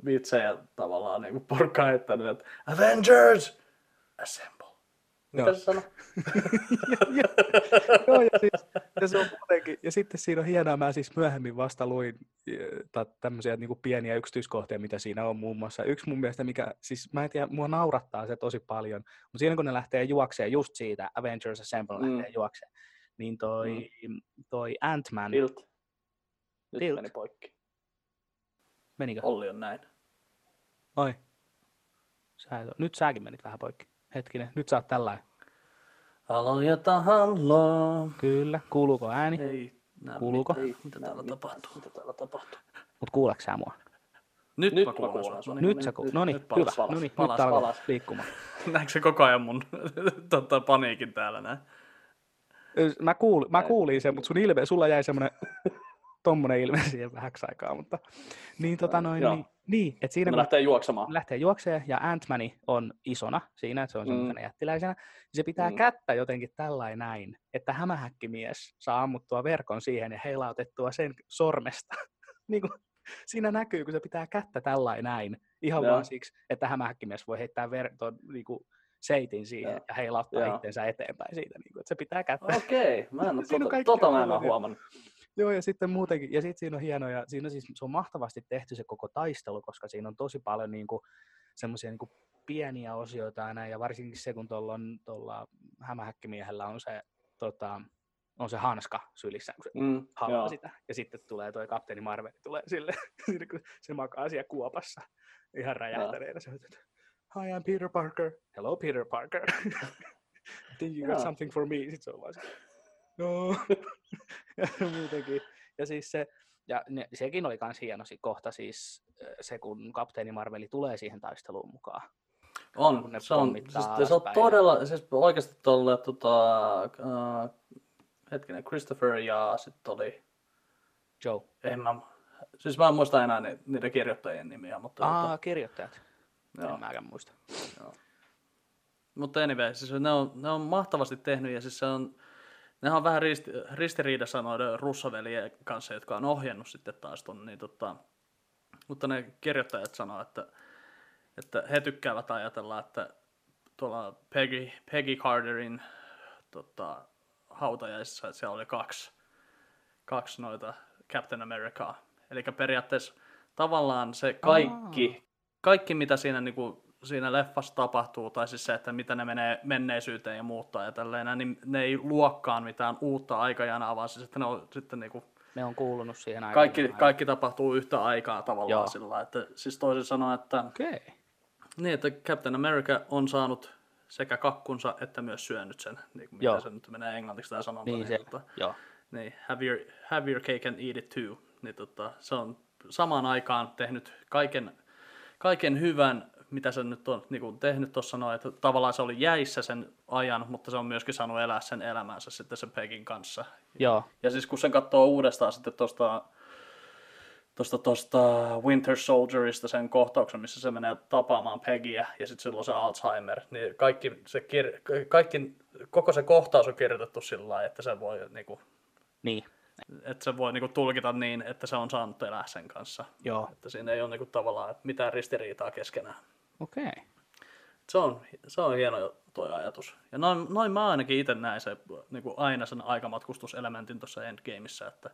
vitsejä tavallaan niin porukka heittänyt, että Avengers, assemble. Mitä se sanoo? [LAUGHS] Joo, ja, siis, ja, se on muutenkin, ja sitten siinä on hienoa, mä siis myöhemmin vasta luin tämmöisiä niin kuin pieniä yksityiskohtia, mitä siinä on muun muassa. Yksi mun mielestä, mikä, siis mä en tiedä, mua naurattaa se tosi paljon, mutta siinä kun ne lähtee juokseen just siitä, Avengers Assemble mm. lähtee juokseen, niin toi, mm. toi Ant-Man... Tilt. Nyt Tilt. meni poikki. Menikö? Olli on näin. Oi. Sä et, nyt säkin menit vähän poikki. Hetkinen, nyt sä oot tällainen. Aloita halloo. Kyllä, kuuluuko ääni? Ei näe Kuuluuko? Mitä, ei, mitä täällä tapahtuu? Mitä täällä tapahtuu? Mut kuuleeko sä mua? Nyt, Nyt mä mä kuulen sua. sua. Nyt sä kuulut. No niin, nyt hyvä. palas, No niin, nyt palas, alkaa palas. liikkumaan. [LAUGHS] Näetkö se koko ajan mun [LAUGHS] tota, paniikin täällä näin? Mä, kuul, mä kuulin sen, mutta sun ilme, sulla jäi semmoinen [LAUGHS] tommonen ilme siihen vähäksi aikaa, mutta niin tota noin, Joo. niin, niin että siinä kun lähtee juoksemaan. lähtee juokseen ja Ant-Mani on isona siinä, että se on Mm. semmoisena jättiläisenä, niin se pitää Mm. kättä jotenkin tällainen näin, että hämähäkkimies saa ammuttua verkon siihen ja heilautettua sen sormesta. [LAUGHS] niin kuin, siinä näkyy, kun se pitää kättä tällainen näin, ihan Joo. vaan siksi, että hämähäkkimies voi heittää ver- ton, niin kuin, seitin siihen Joo. ja heilauttaa Joo. itsensä eteenpäin siitä, niin kuin, että se pitää kättä. Okei, mä en [LAUGHS] ole tota, tota mä en ole huomannut. Joo, ja sitten muutenkin, ja sitten siinä on hienoja, siinä siis, se on mahtavasti tehty se koko taistelu, koska siinä on tosi paljon niinku, semmoisia niinku pieniä osioita ja näin, ja varsinkin se, kun tuolla on tuolla hämähäkkimiehellä on se, tota, on se hanska sylissä, kun se Mm, haluaa joo. sitä, ja sitten tulee toi kapteeni Marvel, tulee sille, [LAUGHS] kun se makaa siellä kuopassa ihan räjähtäneenä, se Hi, I'm Peter Parker. Hello, Peter Parker. [LAUGHS] I think you got something for me. Sitten se on vaan se, no. ja [LAUGHS] muutenkin. Ja siis se, ja ne, sekin oli kans hieno kohta siis se, kun kapteeni Marveli tulee siihen taisteluun mukaan. kun On, ne se on, siis, se on todella, siis oikeasti tuolle tota, äh, hetkinen, Christopher ja sitten oli, Joe. en mä, siis mä en muista enää ni, niiden kirjoittajien nimiä, mutta, Aa, kirjoittajat. Joo. En mäkään muista. mutta anyway, siis ne on, ne on mahtavasti tehnyt ja siis se on, ne on vähän risti, ristiriidassa noiden russoveljen kanssa, jotka on ohjannut sitten taas ton, niin tota, mutta ne kirjoittajat sanoo, että, että he tykkäävät ajatella, että tuolla Peggy, Peggy Carterin tota, hautajaisissa, että siellä oli kaksi, kaksi noita Captain Americaa. Eli periaatteessa tavallaan se kaikki, kaikki mitä siinä, niinku, siinä leffassa tapahtuu, tai siis se, että mitä ne menee menneisyyteen ja muuttaa ja tälleen, niin ne ei luokkaan mitään uutta aikajanaa, vaan siis, että ne on sitten niinku, Ne on kuulunut siihen aikaan. kaikki, kaikki tapahtuu yhtä aikaa tavallaan Joo. sillä että siis toisin sanoen, että. Okay. niin, että Captain America on saanut sekä kakkunsa että myös syönyt sen, niin kuin mitä se nyt menee englanniksi tämä sanonta. Niin se, tota, niin, have your, have your cake and eat it too. Niin, tota, se on samaan aikaan tehnyt kaiken, kaiken hyvän, mitä se nyt on niin kuin tehnyt tuossa noin, että tavallaan se oli jäissä sen ajan, mutta se on myöskin saanut elää sen elämänsä sitten sen Pegin kanssa. Joo. Ja siis kun sen katsoo uudestaan sitten tuosta tosta, tosta Winter Soldierista sen kohtauksen, missä se menee tapaamaan Peggyä ja sitten silloin se Alzheimer, niin kaikki se kir- kaikki, koko se kohtaus on kirjoitettu sillä lailla, että se voi, niinku, Niin. Että se voi niinku, tulkita niin, että se on saanut elää sen kanssa. Joo. Että siinä ei ole niinku, tavallaan mitään ristiriitaa keskenään. Okei. Okay. Se on, se on hieno tuo ajatus. Ja noin, noin mä ainakin itse näin se, niin kuin aina sen aikamatkustuselementin tuossa Endgameissa, että,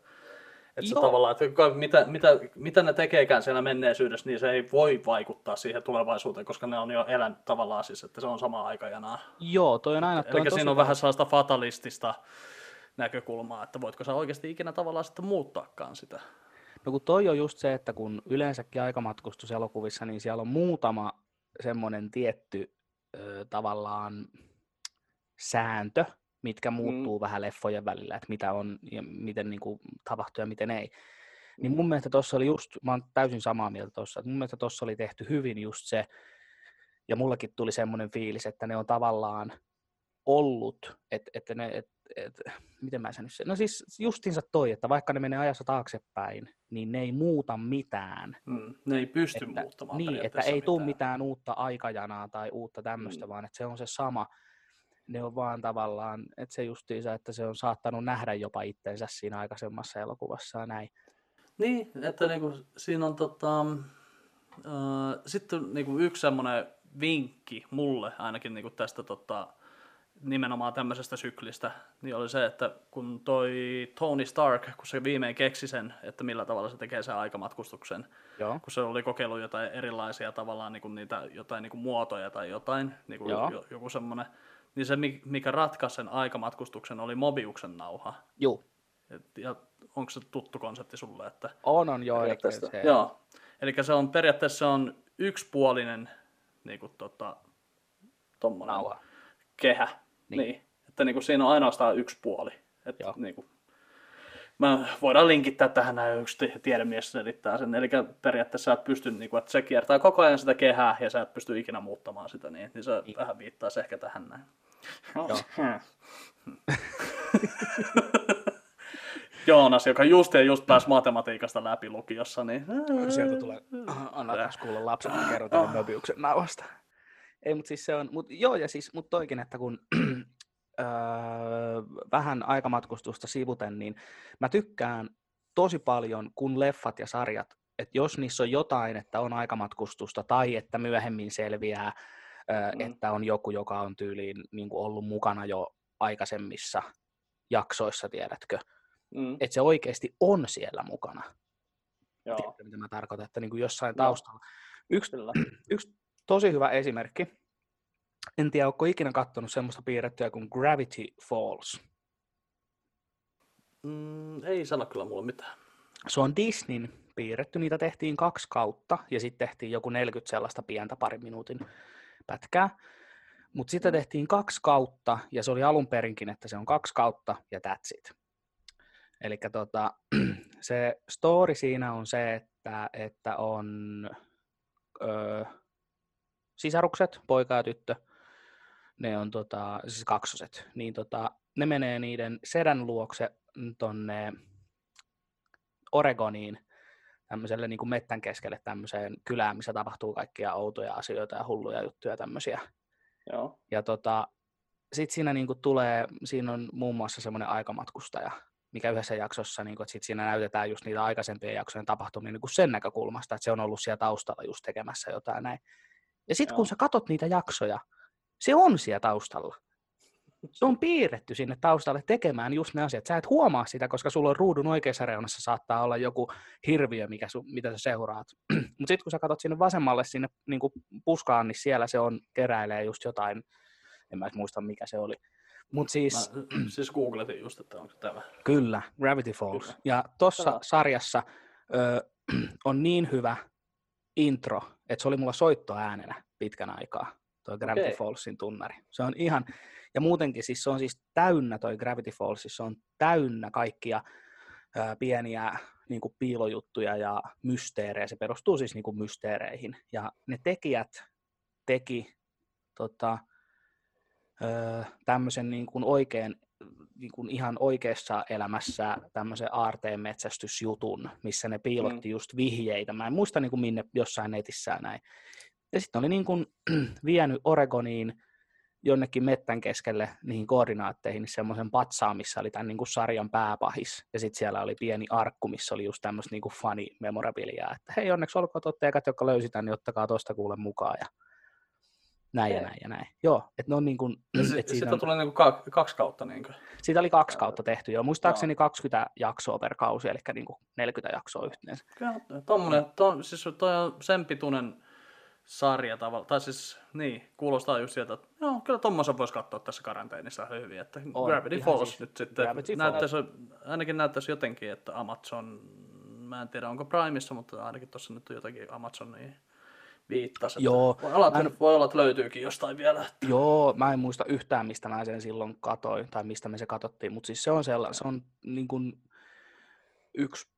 että se Joo. tavallaan, että mitä, mitä, mitä ne tekeekään siellä menneisyydessä, niin se ei voi vaikuttaa siihen tulevaisuuteen, koska ne on jo elänyt tavallaan siis, että se on sama aikajanaa. Joo, toi on aina... Toi Eli on siinä on vähän sellaista fatalistista näkökulmaa, että voitko sä oikeasti ikinä tavallaan sitten muuttaakaan sitä. No kun toi on just se, että kun yleensäkin aikamatkustuselokuvissa, niin siellä on muutama semmoinen tietty ö, tavallaan sääntö, mitkä muuttuu mm. vähän leffojen välillä, että mitä on ja miten niin kuin, tapahtuu ja miten ei. Niin mun mielestä tuossa oli just, mä oon täysin samaa mieltä tuossa, että mun mielestä tuossa oli tehty hyvin just se, ja mullakin tuli semmoinen fiilis, että ne on tavallaan ollut, että, että ne, et, et, miten mä sen nyt, se- no siis justinsa toi, että vaikka ne menee ajassa taaksepäin, niin ne ei muuta mitään. Mm. Ne ei pysty Että, muuttamaan niin, että ei tule mitään. uutta aikajanaa tai uutta tämmöistä, Mm. mm. vaan että se on se sama. Ne on vaan tavallaan, että se justiinsa, että se on saattanut nähdä jopa itsensä siinä aikaisemmassa elokuvassa ja näin. Niin, että niinku, siinä on tota, äh, sitten niinku yksi semmoinen vinkki mulle ainakin niinku tästä tota, nimenomaan tämmöisestä syklistä, niin oli se, että kun toi Tony Stark, kun se viimein keksi sen, että millä tavalla se tekee sen aikamatkustuksen, Joo. kun se oli kokeillut jotain erilaisia tavallaan niin kuin niitä, jotain niin kuin muotoja tai jotain, niin kuin Joo. jo, joku semmoinen, niin se mi- mikä ratkaisi sen aikamatkustuksen oli Mobiuksen nauha. Juu. Et, ja onko se tuttu konsepti sulle, että On, on joo. Eli Periaatteessa. se, Joo. Eli se on periaatteessa on yksipuolinen niin kuin, tota, tommonen Nauha. kehä. Niin. Niin. Että niin kuin, siinä on ainoastaan yksi puoli. Että, Joo. niin kuin, mä voidaan linkittää tähän näin yksi ti- tiedemies selittää sen. Eli periaatteessa sä et pysty, niin kuin, että se kiertää koko ajan sitä kehää ja sä et pysty ikinä muuttamaan sitä, niin, niin se niin. vähän viittaisi ehkä tähän näin. Joo. [LAUGHS] Joonas, joka just ja just pääsi matematiikasta läpi lukiossa, niin... Sieltä tulee, anna taas kuulla lapset, kun kerrotaan Möbiuksen nauhasta. Ei, mutta siis se on, mut, joo, ja siis, mutta toikin, että kun [CLEARS THROAT] öö, vähän aikamatkustusta sivuten, niin mä tykkään tosi paljon, kun leffat ja sarjat, että jos niissä on jotain, että on aikamatkustusta, tai että myöhemmin selviää, öö, Mm. että on joku, joka on tyyliin niin kuin ollut mukana jo aikaisemmissa jaksoissa, tiedätkö, Mm, että se oikeasti on siellä mukana. joo, Tiedätkö, mitä mä tarkoitan, että niin kuin jossain Joo. taustalla. Yksi, kyllä. [CLEARS THROAT] yksi tosi hyvä esimerkki. En tiedä, onko ikinä katsonut semmoista piirrettyä kuin Gravity Falls. Mm, ei sano kyllä mulle mitään. Se on Disneyn piirretty, niitä tehtiin kaksi kautta ja sitten tehtiin joku 40 sellaista pientä parin minuutin pätkää. Mutta sitten tehtiin kaksi kautta ja se oli alun perinkin, että se on kaksi kautta ja that's it. Eli tota, [CLEARS THROAT] se story siinä on se, että, että on ö, sisarukset, poika ja tyttö, ne on tota, siis kaksoset, niin tota, ne menee niiden sedän luokse tonne Oregoniin, tämmöiselle niin kuin mettän keskelle tämmöiseen kylään, missä tapahtuu kaikkia outoja asioita ja hulluja juttuja tämmöisiä. Joo, Ja tota, sitten siinä niinku tulee, siinä on muun muassa semmoinen aikamatkustaja, mikä yhdessä jaksossa, niinku, että sit siinä näytetään just niitä aikaisempien jaksojen tapahtumia niinku sen näkökulmasta, että se on ollut siellä taustalla just tekemässä jotain näin. Ja sitten kun sä katot niitä jaksoja, se on siellä taustalla. Se on piirretty sinne taustalle tekemään just ne asiat. Sä et huomaa sitä, koska sulla on ruudun oikeassa reunassa saattaa olla joku hirviö, mikä su, mitä sä seuraat. [CLEARS THROAT] Mutta sitten kun sä katsot sinne vasemmalle sinne niin puskaan, niin siellä se on, keräilee just jotain, en mä muista mikä se oli. Mutta siis mä [CLEARS THROAT] siis googletin just, että onko tämä. kyllä, Gravity Falls. Kyllä. Ja tuossa Joo. sarjassa ö, [CLEARS THROAT] on niin hyvä intro, että se oli mulla soittoäänenä pitkän aikaa, toi Gravity Okei. Fallsin tunnari. Se on ihan, ja muutenkin siis se on siis täynnä toi Gravity Falls, siis se on täynnä kaikkia ö, pieniä niin kuin piilojuttuja ja mysteerejä. Se perustuu siis niin kuin mysteereihin. Ja ne tekijät teki tota, tämmöisen niin kuin oikein, niin kuin ihan oikeassa elämässä tämmöisen aarteenmetsästysjutun, missä ne piilotti mm. just vihjeitä. Mä en muista niin kuin minne jossain netissä näin. Ja sitten oli niin kuin [CLEARS THROAT] vienyt Oregoniin jonnekin mettän keskelle niihin koordinaatteihin semmoisen patsaan, missä oli tämän niin kuin sarjan pääpahis. Ja sitten siellä oli pieni arkku, missä oli just tämmöistä niin funny memorabiliaa, että hei onneksi olkoon totte ekat, jotka löysitään, niin ottakaa tosta kuule mukaan. Ja näin ja näin ja näin. Joo, että ne on niin kuin, se, et siitä, on, tulee niinku ka- kaksi kautta. Niinku. siitä oli kaksi kautta tehty jo. Muistaakseni 20 jaksoa per kausi, eli niin kuin 40 jaksoa yhteensä. Kyllä, tommonen, to, siis toi on sen pituinen sarja tavalla, tai siis niin, kuulostaa just sieltä, että joo, kyllä tommosen voisi katsoa tässä karanteenissa hyvin, että On, Gravity ihan Falls siis nyt sitten Gravity näyttäisi, ainakin näyttäisi jotenkin, että Amazon, mä en tiedä onko Primeissa, mutta ainakin tuossa nyt on jotakin Amazonin viittasi. Joo, Voi olla, mä että, en- voi olla, että löytyykin jostain vielä. Että, Joo, mä en muista yhtään, mistä mä sen silloin katoin, tai mistä me se katsottiin, mutta siis se on, sella, se on niin kuin yksi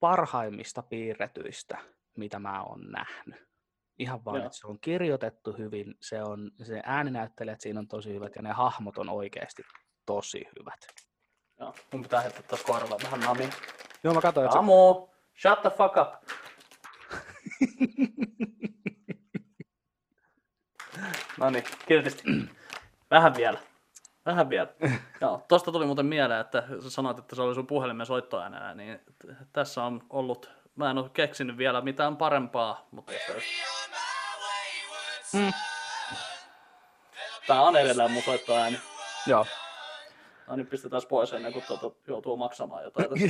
parhaimmista piirretyistä, mitä mä oon nähnyt. Ihan vaan, Joo. että se on kirjoitettu hyvin, se on, se ääninäyttelijät siinä on tosi hyvät, ja ne hahmot on oikeasti tosi hyvät. joo, mun pitää heittää taas korvaan vähän nami. Joo, mä katsoin, että se, Amo, shut the fuck up. No niin, kiltisti. Vähän vielä. Vähän vielä. Joo, tosta tuli muuten mieleen, että sä sanoit, että se oli sun puhelimen soittoäänenä, niin tässä on ollut, mä en ole keksinyt vielä mitään parempaa, mutta Mm. tää on edelleen mun soittoääni. joo. No niin, pistetään pois ennen kuin tuota, joutuu maksamaan jotain [LAUGHS]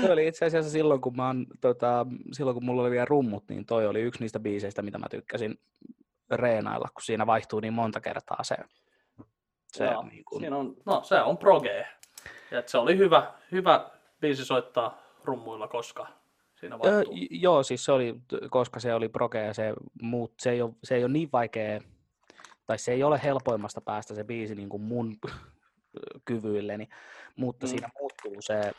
Se oli itse asiassa silloin, kun, mä oon, tota, silloin, kun mulla oli vielä rummut, niin toi oli yksi niistä biiseistä, mitä mä tykkäsin reenailla, kun siinä vaihtuu niin monta kertaa se. se Joo, niin kuin, Siinä on, no se on proge. Ja et se oli hyvä, hyvä biisi soittaa rummuilla, koska siinä Öö, vaihtuu? j- joo, siis se oli, koska se oli proge ja se, muut, se, ei ole, se ei ole niin vaikea, tai se ei ole helpoimmasta päästä se biisi niin kuin mun [LAUGHS] kyvyilleni, mutta mm. siinä muuttuu se,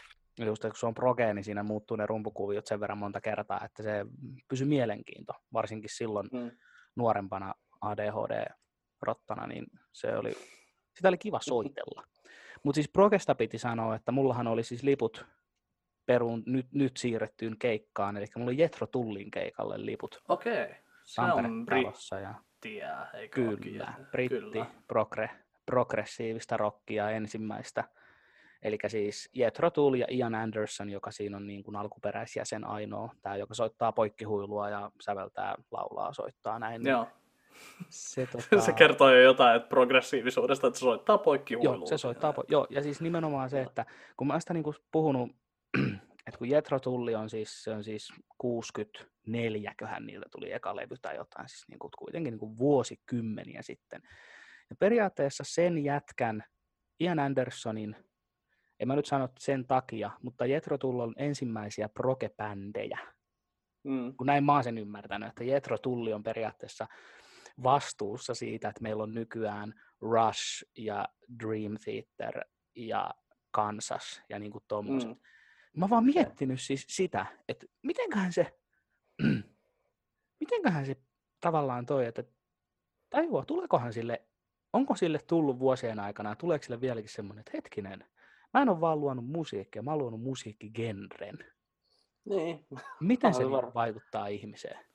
just kun se on proge, niin siinä muuttuu ne rumpukuviot sen verran monta kertaa, että se pysyy mielenkiinto, varsinkin silloin Mm. nuorempana ADHD-rottana, niin se oli, sitä oli kiva soitella. Mutta siis Progesta piti sanoa, että mullahan oli siis liput peruun nyt, nyt siirrettyyn keikkaan, eli mulla oli Jetro Tullin keikalle liput Okei, se on Tampere-talossa. Ja brittiä, eikö kyllä, britti, Kyllä. progre, progressiivista rockia ensimmäistä. Eli siis Jethro Tull ja Ian Anderson, joka siinä on niin kuin alkuperäisjäsen ainoa, tämä joka soittaa poikkihuilua ja säveltää, laulaa, soittaa näin. niin Joo. Se, [LAUGHS] tota, Se kertoo jo jotain että progressiivisuudesta, että se soittaa poikki Joo, se soittaa. Po- joo, ja siis nimenomaan se, että kun mä sitä niinku puhunut, [CLEARS THROAT] että kun Jetro Tulli on siis, se on siis 64, köhän niiltä tuli eka levy tai jotain, siis niinku kuitenkin niinku vuosikymmeniä sitten. Ja periaatteessa sen jätkän, Ian Andersonin, en mä nyt sano sen takia, mutta Jetro Tull on ensimmäisiä proge-bändejä, Mm. kun näin mä oon sen ymmärtänyt, että Jetro Tulli on periaatteessa vastuussa siitä, että meillä on nykyään Rush ja Dream Theater ja Kansas ja niin kuin tommoset. Mm. Mä oon vaan miettinyt siis sitä, että mitenköhän se, [CLEARS THROAT] mitenköhän se tavallaan toi, että tajua, tuleekohan sille, onko sille tullut vuosien aikana, tuleeko sille vieläkin semmoinen, että hetkinen, mä en ole vaan luonut musiikkia, mä oon luonut musiikkigenren. Niin, Miten se niinku varma. vaikuttaa ihmiseen?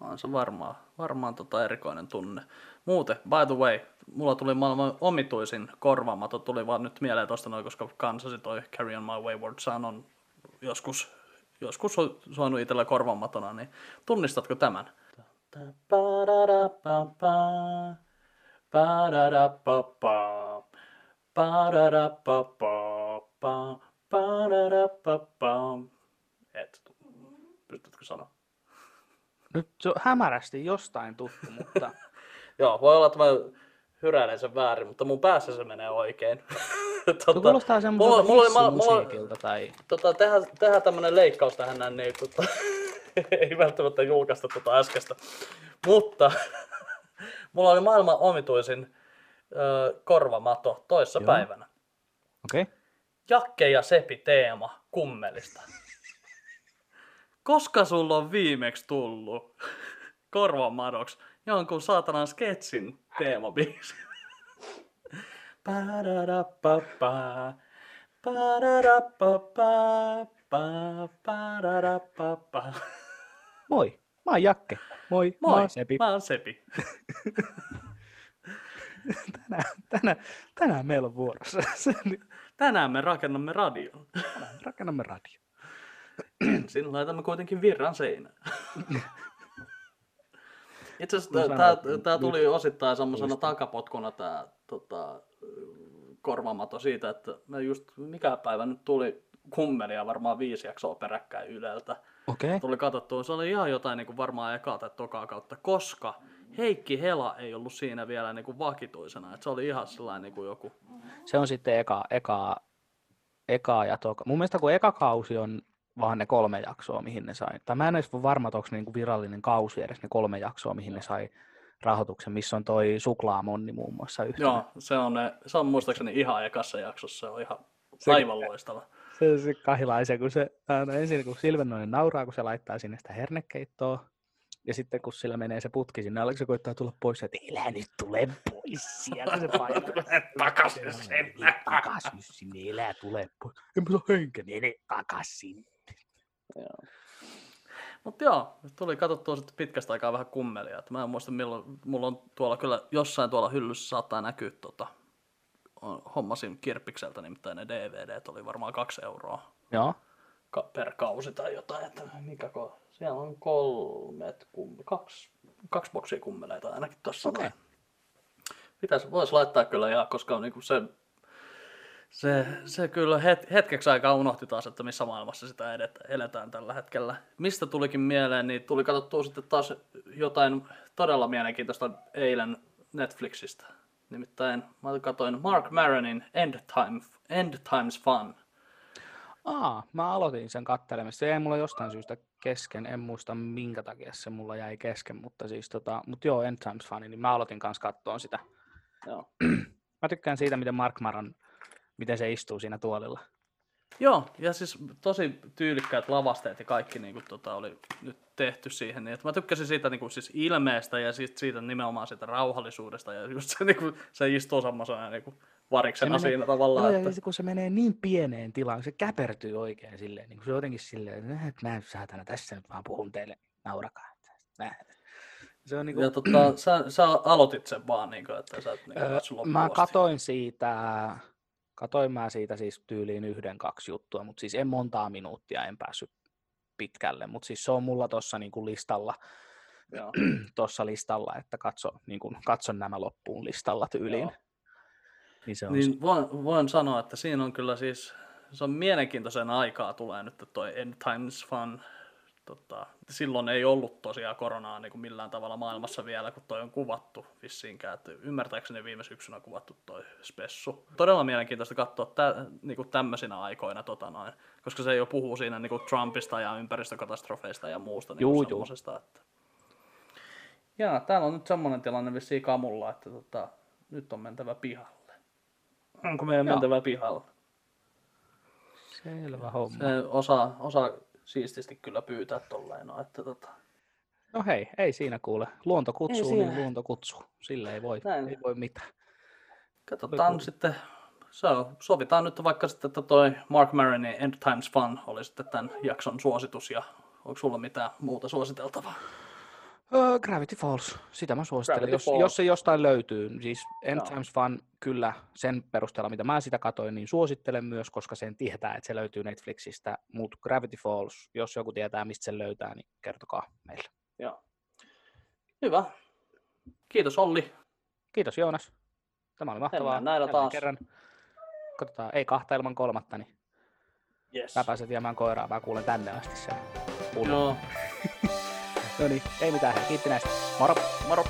on se varmaan, varmaan tota erikoinen tunne. Muuten, by the way, mulla tuli maailman omituisin korvaamato, tuli vaan nyt mieleen tosta noin, koska kansasi toi Carry on my wayward son on joskus, joskus on soinut itsellä korvaamatona, niin tunnistatko tämän? Et, pystytkö sanoa? Nyt se on hämärästi jostain tuttu, mutta [LAUGHS] Joo, voi olla, että mä hyräilen sen väärin, mutta mun päässä se menee oikein. [LAUGHS] se kuulostaa semmoiselta mulla oli- mulla- mulla- tai... tota, tehdään, tehdään tämmönen leikkaus tähän näin, niin tota, [LAUGHS] ei välttämättä julkaista tota äskeistä. Mutta mulla oli maailman omituisin ö, korvamato toissa Joo. päivänä. Okei. Okay. Jakke ja Sepi teema kummelista. Koska sulla on viimeksi tullut korvamadoksi jonkun saatanan sketsin teemabiisi? Moi, mä oon Jakke. Moi, Moi, mä oon Sepi. mä oon Sepi. [LAUGHS] Tänään, tänään, tänään meillä on vuorossa. Tänään me rakennamme radion. tänään rakennamme radio. Ensin [CLEARS THROAT] laitamme kuitenkin virran seinään. [LAUGHS] Itse asiassa tämä tuli nyt osittain semmoisena takapotkuna tämä tota, korvamato siitä, että me just mikä päivä nyt tuli kummelia varmaan viisi jaksoa peräkkäin Yleltä. Okay. Tuli katsottua, se oli ihan jotain niin kuin varmaan ekaa tai tokaa kautta, koska Heikki Hela ei ollut siinä vielä niin kuin vakituisena. että se oli ihan sellainen niin kuin joku Se on sitten eka, eka, eka ja toka. Mun mielestä kun eka kausi on vaan ne kolme jaksoa, mihin ne sai. Tai mä en edes ole varma, että onko ne niinku virallinen kausi edes ne kolme jaksoa, mihin ne sai rahoituksen, missä on toi suklaamonni muun muassa yhtenä. Joo, se on, ne, se on muistaakseni ihan ekassa jaksossa, se on ihan Se- aivan loistava. Se, se kahilaisen, kun se aina ensin kun Silvennoinen nauraa, kun se laittaa sinne sitä hernekeittoa, ja sitten kun sillä menee se putki sinne, alle se koittaa tulla pois, että elä nyt tule pois sieltä, se painaa. [LAUGHS] Takaisin sinne. Takaisin sinne, elä tule pois. En mä saa henkeä, mene takaisin. Mutta joo, tuli katsottua sitten pitkästä aikaa vähän kummelia. Et mä en muista milloin, mulla on tuolla kyllä jossain tuolla hyllyssä saattaa näkyä tota, on- hommasin kirppikseltä nimittäin ne DVDt oli varmaan kaksi euroa Joo, ka- per kausi tai jotain, että mikä ko, siellä on kolmet, kum, kaksi, kaksi boksia kummeleita ainakin Okei. noin. Pitäisi, vois laittaa kyllä ja koska niinku se, se, se kyllä het, hetkeksi aikaa unohti taas, että missä maailmassa sitä edet, eletään tällä hetkellä. Mistä tulikin mieleen, niin tuli katsottua sitten taas jotain todella mielenkiintoista eilen Netflixistä. Nimittäin mä katsoin Mark Maronin End, Time, End Times Fun. Aa, mä aloitin sen kattelemista. Se jäi mulla jostain syystä kesken. En muista minkä takia se mulla jäi kesken, mutta siis tota, mut joo, End Times fani, niin mä aloitin kanssa kattoon sitä. Joo. [CLEARS THROAT] Mä tykkään siitä, miten Mark Maron, miten se istuu siinä tuolilla. Joo, ja siis tosi tyylikkäät lavasteet ja kaikki niin kuin, tota, oli nyt tehty siihen. Niin, että mä tykkäsin siitä niin kuin, siis ilmeestä ja siis siitä nimenomaan siitä rauhallisuudesta ja just se, niin kuin, se istuu semmoisena niin kuin, variksena menee- siinä tavallaan. Joo, että... ja kun se menee niin pieneen tilaan, se käpertyy oikein silleen, niin kuin se on jotenkin silleen, että mä saatana tässä nyt vaan puhun teille, naurakaa. Mä- Se on niin Ja kuin, tota, sä, sä, aloitit sen vaan, niin kuin, että sä et niin Öö, kuin, loppuun mä katoin siitä, katoin mä siitä siis tyyliin yhden, kaksi juttua, mutta siis en montaa minuuttia, en päässyt pitkälle, mutta siis se on mulla tuossa niinku listalla, Joo. [CLEARS THROAT] tossa listalla, että katso, niinku, katson nämä loppuun listalla tyyliin. Joo. Niin se on Niin voin, voin sanoa, että siinä on kyllä siis, se on mielenkiintoisen aikaa tulee nyt toi End Times Fun. Tota, silloin ei ollut tosiaan koronaa niin kuin millään tavalla maailmassa vielä, kun toi on kuvattu vissiinkään. Että ymmärtääkseni viime syksynä kuvattu toi spessu. Todella mielenkiintoista katsoa tä, niin kuin tämmöisinä aikoina, tota noin, koska se jo puhuu siinä niin kuin Trumpista ja ympäristökatastrofeista ja muusta niin Juu, juu. Että... Ja täällä on nyt semmoinen tilanne vissiin kamulla, että tota, nyt on mentävä pihalle. Onko meidän Joo. mentävä pihalle? selvä homma. Se osaa, osaa siististi kyllä pyytää tolleen, no, että tota, No hei, ei siinä kuule. Luonto kutsuu, niin luonto kutsuu. Sille ei voi, Näin. ei voi mitään. katsotaan Joku- sitten, se on, sovitaan nyt vaikka sitten, että toi Mark Maronin End Times Fun oli sitten tämän jakson suositus ja onko sulla mitään muuta suositeltavaa? Öö, Gravity Falls, sitä mä suosittelen. Gravity Jos, Falls. jos se jostain löytyy, siis End Joo. Times Fun kyllä sen perusteella, mitä mä sitä katoin, niin suosittelen myös, koska sen tietää, että se löytyy Netflixistä. Mutta Gravity Falls, jos joku tietää, mistä sen löytää, niin kertokaa meille. Joo. Hyvä. Kiitos Olli. Kiitos Joonas. Tämä oli mahtavaa. Mennään näillä Jälleen taas. Kerran. Katsotaan, ei kahta ilman kolmatta, niin Yes. sä pääset viemään koiraa, mä kuulen tänne asti sen. Joo. [LAUGHS] No niin, ei mitään, kiitti näistä. Moro! Moro.